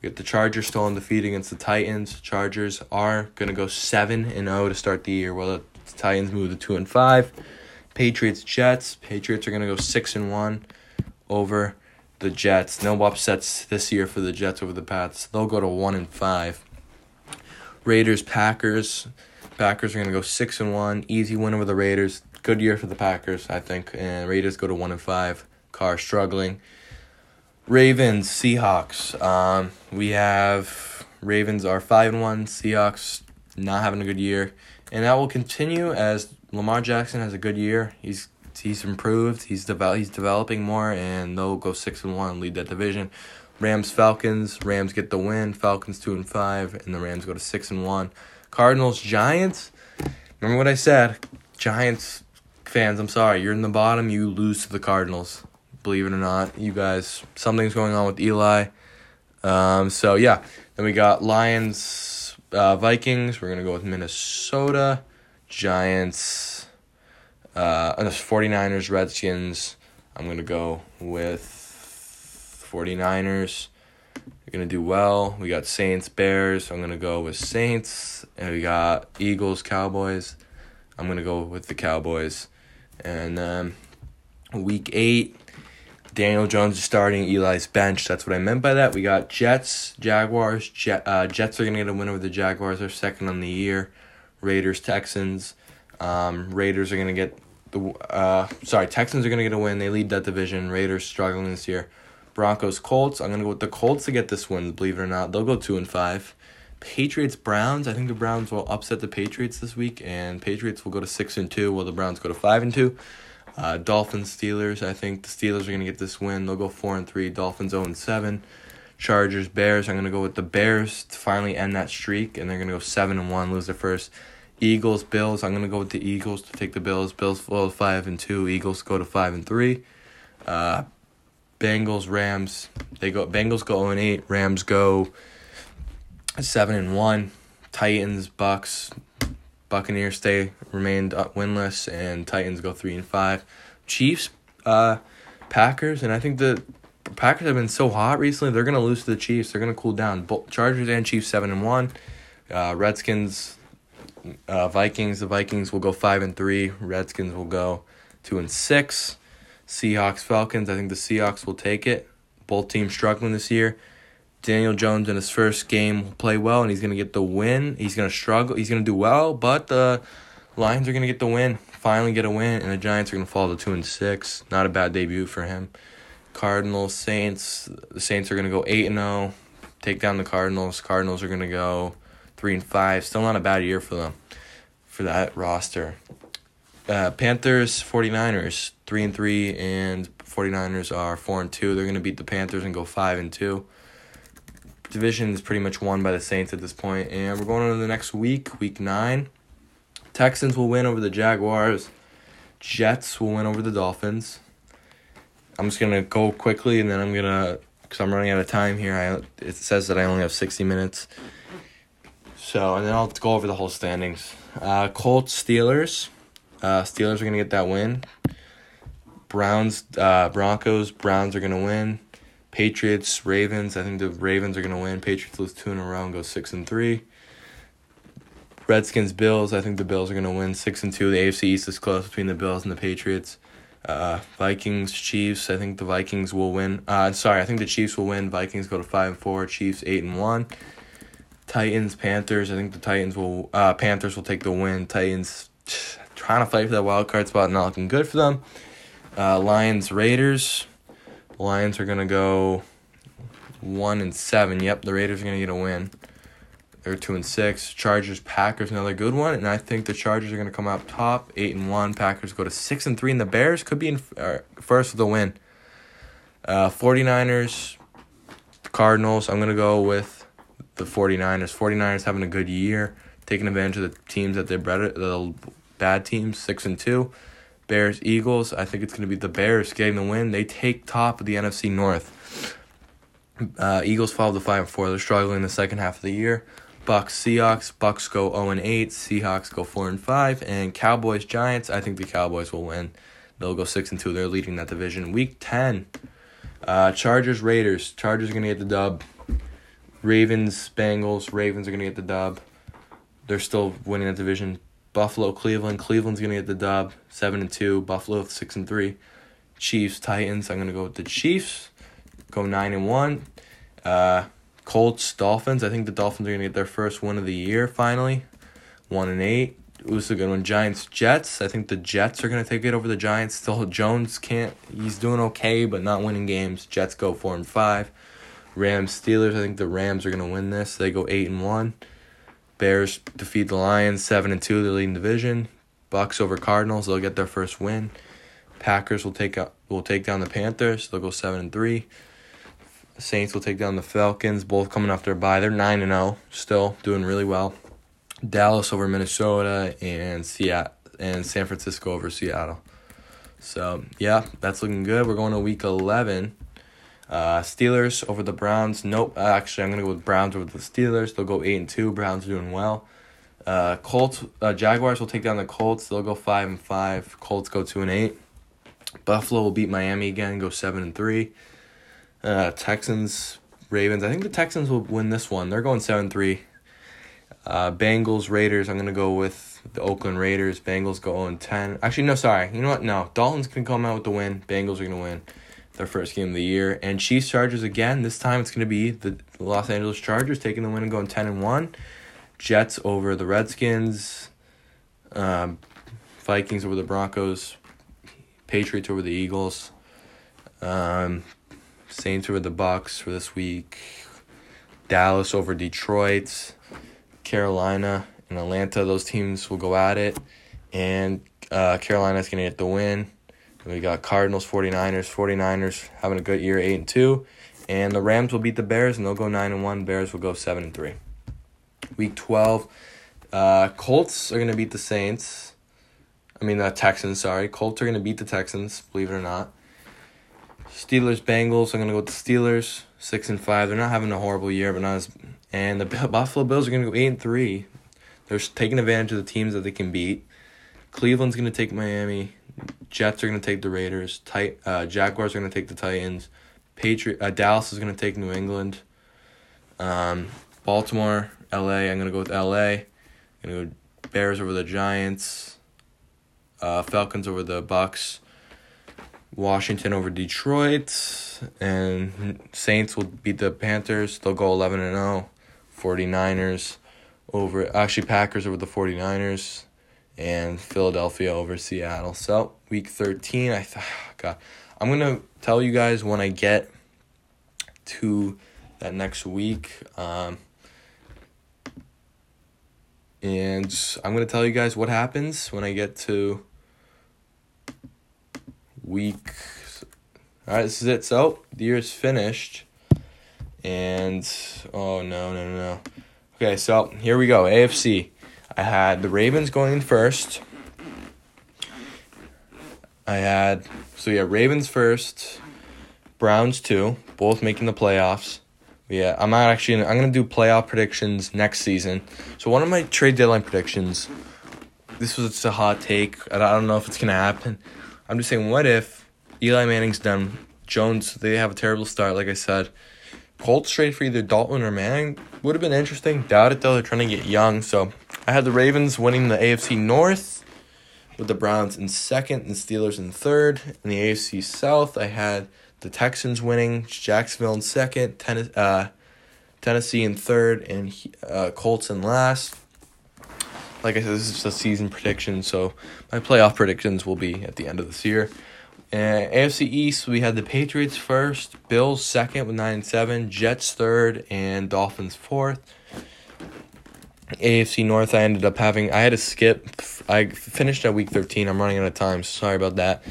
A: We got the Chargers still undefeated against the Titans. Chargers are gonna go seven and zero to start the year, while the Titans move to two and five. Patriots Jets. Patriots are gonna go six and one over the Jets. No upsets this year for the Jets over the Pats. They'll go to one and five. Raiders Packers. Packers are gonna go six and one. Easy win over the Raiders. Good year for the Packers, I think. And Raiders go to one and five. Carr struggling. Ravens, Seahawks. Um, we have Ravens are five and one. Seahawks not having a good year, and that will continue as Lamar Jackson has a good year. He's he's improved. He's develop he's developing more, and they'll go six and one, lead that division. Rams, Falcons. Rams get the win. Falcons two and five, and the Rams go to six and one. Cardinals, Giants. Remember what I said? Giants fans, I'm sorry, you're in the bottom. You lose to the Cardinals believe it or not. You guys, something's going on with Eli. Um, so yeah, then we got Lions, uh, Vikings. We're gonna go with Minnesota, Giants, uh, and the 49ers, Redskins. I'm gonna go with 49ers. You're gonna do well. We got Saints, Bears. I'm gonna go with Saints, and we got Eagles, Cowboys. I'm gonna go with the Cowboys, and then week eight. Daniel Jones is starting Eli's bench. That's what I meant by that. We got Jets, Jaguars. Uh, Jets are going to get a win over the Jaguars. They're second on the year. Raiders, Texans. Um, Raiders are going to get the. Uh, sorry, Texans are going to get a win. They lead that division. Raiders struggling this year. Broncos, Colts. I'm going to go with the Colts to get this win. Believe it or not, they'll go two and five. Patriots, Browns. I think the Browns will upset the Patriots this week, and Patriots will go to six and two, while the Browns go to five and two. Uh, Dolphins, Steelers. I think the Steelers are gonna get this win. They'll go four and three. Dolphins zero and seven. Chargers, Bears. I'm gonna go with the Bears to finally end that streak, and they're gonna go seven and one, lose their first. Eagles, Bills. I'm gonna go with the Eagles to take the Bills. Bills fall to five and two. Eagles go to five and three. Uh, Bengals, Rams. They go. Bengals go zero and eight. Rams go seven and one. Titans, Bucks. Buccaneers stay remained winless, and Titans go three and five. Chiefs, uh, Packers, and I think the Packers have been so hot recently. They're gonna lose to the Chiefs. They're gonna cool down. Both Chargers and Chiefs seven and one. Uh, Redskins, uh, Vikings. The Vikings will go five and three. Redskins will go two and six. Seahawks, Falcons. I think the Seahawks will take it. Both teams struggling this year. Daniel Jones in his first game will play well and he's going to get the win. He's going to struggle. He's going to do well, but the Lions are going to get the win. Finally get a win, and the Giants are going to fall to 2 and 6. Not a bad debut for him. Cardinals, Saints. The Saints are going to go 8 and 0. Take down the Cardinals. Cardinals are going to go 3 and 5. Still not a bad year for them for that roster. Uh, Panthers, 49ers, 3 and 3 and 49ers are 4 and 2. They're going to beat the Panthers and go 5 and 2 division is pretty much won by the Saints at this point, and we're going on to the next week, week nine. Texans will win over the Jaguars. Jets will win over the Dolphins. I'm just gonna go quickly, and then I'm gonna, cause I'm running out of time here. I it says that I only have sixty minutes. So and then I'll go over the whole standings. Uh, Colts, Steelers. Uh, Steelers are gonna get that win. Browns, uh, Broncos, Browns are gonna win. Patriots, Ravens. I think the Ravens are gonna win. Patriots lose two in a row and go six and three. Redskins, Bills. I think the Bills are gonna win six and two. The AFC East is close between the Bills and the Patriots. Uh, Vikings, Chiefs. I think the Vikings will win. Uh, sorry, I think the Chiefs will win. Vikings go to five and four. Chiefs eight and one. Titans, Panthers. I think the Titans will. Uh, Panthers will take the win. Titans trying to fight for that wild card spot, not looking good for them. Uh, Lions, Raiders. Lions are gonna go one and seven. Yep, the Raiders are gonna get a win. They're two and six. Chargers, Packers, another good one, and I think the Chargers are gonna come out top, eight and one. Packers go to six and three, and the Bears could be in uh, first with a win. Uh, 49ers, Cardinals. I'm gonna go with the 49ers. 49ers having a good year, taking advantage of the teams that they're better, the bad teams, six and two. Bears, Eagles. I think it's going to be the Bears getting the win. They take top of the NFC North. Uh, Eagles fall to five and four. They're struggling in the second half of the year. Bucks, Seahawks. Bucks go zero and eight. Seahawks go four and five. And Cowboys, Giants. I think the Cowboys will win. They'll go six and two. They're leading that division. Week ten. Uh, Chargers, Raiders. Chargers are gonna get the dub. Ravens, Bengals. Ravens are gonna get the dub. They're still winning that division. Buffalo, Cleveland. Cleveland's gonna get the dub. Seven and two. Buffalo six and three. Chiefs, Titans. I'm gonna go with the Chiefs. Go nine and one. Uh, Colts, Dolphins. I think the Dolphins are gonna get their first win of the year finally. One and eight. It was a good one. Giants, Jets. I think the Jets are gonna take it over the Giants. Still, Jones can't. He's doing okay, but not winning games. Jets go four and five. Rams, Steelers. I think the Rams are gonna win this. They go eight and one. Bears defeat the Lions seven and two. They're leading division. Bucks over Cardinals. They'll get their first win. Packers will take out will take down the Panthers. They'll go seven and three. Saints will take down the Falcons. Both coming off their bye. They're nine and zero. Still doing really well. Dallas over Minnesota and Seattle and San Francisco over Seattle. So yeah, that's looking good. We're going to week eleven. Uh, Steelers over the Browns. Nope. Actually, I'm gonna go with Browns over the Steelers. They'll go eight and two. Browns are doing well. Uh, Colts. Uh, Jaguars will take down the Colts. They'll go five and five. Colts go two and eight. Buffalo will beat Miami again. Go seven and three. Uh, Texans. Ravens. I think the Texans will win this one. They're going seven three. Uh, Bengals Raiders. I'm gonna go with the Oakland Raiders. Bengals go on ten. Actually, no, sorry. You know what? No, Dalton's gonna come out with the win. Bengals are gonna win their first game of the year. And Chiefs Chargers again. This time it's going to be the Los Angeles Chargers taking the win and going 10 and 1. Jets over the Redskins. Um, Vikings over the Broncos. Patriots over the Eagles. Um, Saints over the Bucks for this week. Dallas over Detroit. Carolina and Atlanta. Those teams will go at it. And uh, Carolina's going to get the win. We got Cardinals, 49ers, 49ers having a good year, 8 and 2. And the Rams will beat the Bears and they'll go 9 and 1. Bears will go 7 and 3. Week 12, uh, Colts are going to beat the Saints. I mean, the Texans, sorry. Colts are going to beat the Texans, believe it or not. Steelers, Bengals. I'm going to go with the Steelers, 6 and 5. They're not having a horrible year, but not as. And the Buffalo Bills are going to go 8 and 3. They're taking advantage of the teams that they can beat. Cleveland's going to take Miami. Jets are going to take the Raiders. Tit- uh, Jaguars are going to take the Titans. Patriot uh, Dallas is going to take New England. Um, Baltimore, LA. I'm going to go with LA. I'm going to go Bears over the Giants. Uh, Falcons over the Bucks. Washington over Detroit. And Saints will beat the Panthers. They'll go 11 and 0. 49ers over actually Packers over the 49ers and Philadelphia over Seattle. So week thirteen, I thought, God, I'm gonna tell you guys when I get to that next week. Um, and I'm gonna tell you guys what happens when I get to week. All right, this is it. So the year's finished, and oh no no no. Okay, so here we go. AFC. I had the Ravens going in first. I had so yeah, Ravens first, Browns two, both making the playoffs. Yeah, I'm not actually. I'm gonna do playoff predictions next season. So one of my trade deadline predictions. This was just a hot take. I don't know if it's gonna happen. I'm just saying, what if Eli Manning's done? Jones, they have a terrible start, like I said. Colts trade for either Dalton or Manning would have been interesting. Doubt it though. They're trying to get young, so I had the Ravens winning the AFC North with the Browns in second and Steelers in third. In the AFC South, I had the Texans winning, Jacksonville in second, Ten- uh, Tennessee in third, and uh, Colts in last. Like I said, this is just a season prediction, so my playoff predictions will be at the end of this year. And AFC East, we had the Patriots first, Bills second with nine and seven, Jets third, and Dolphins fourth. AFC North, I ended up having. I had to skip. I finished at week thirteen. I'm running out of time. So sorry about that.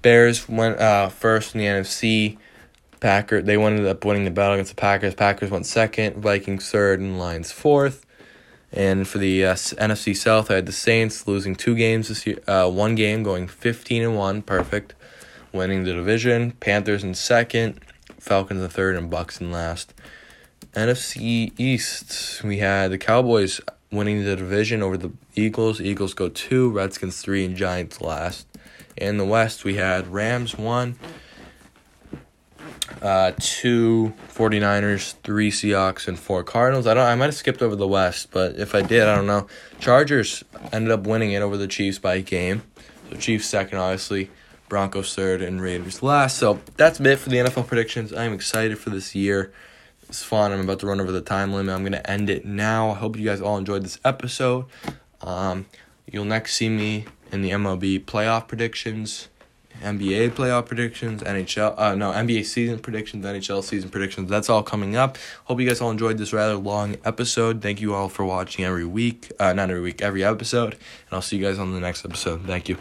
A: Bears went uh, first in the NFC. Packers they ended up winning the battle against the Packers. Packers went second. Vikings third, and Lions fourth. And for the uh, NFC South, I had the Saints losing two games this year. Uh, one game going fifteen and one, perfect, winning the division. Panthers in second, Falcons in third, and Bucks in last. NFC East, we had the Cowboys winning the division over the Eagles. Eagles go two, Redskins three, and Giants last. In the West, we had Rams one, uh, two 49ers, three Seahawks, and four Cardinals. I don't. I might have skipped over the West, but if I did, I don't know. Chargers ended up winning it over the Chiefs by a game. So Chiefs second, obviously. Broncos third, and Raiders last. So that's it for the NFL predictions. I'm excited for this year. It's fun. I'm about to run over the time limit. I'm going to end it now. I hope you guys all enjoyed this episode. Um, you'll next see me in the MLB playoff predictions, NBA playoff predictions, NHL, uh, no, NBA season predictions, NHL season predictions. That's all coming up. Hope you guys all enjoyed this rather long episode. Thank you all for watching every week. Uh, not every week, every episode. And I'll see you guys on the next episode. Thank you.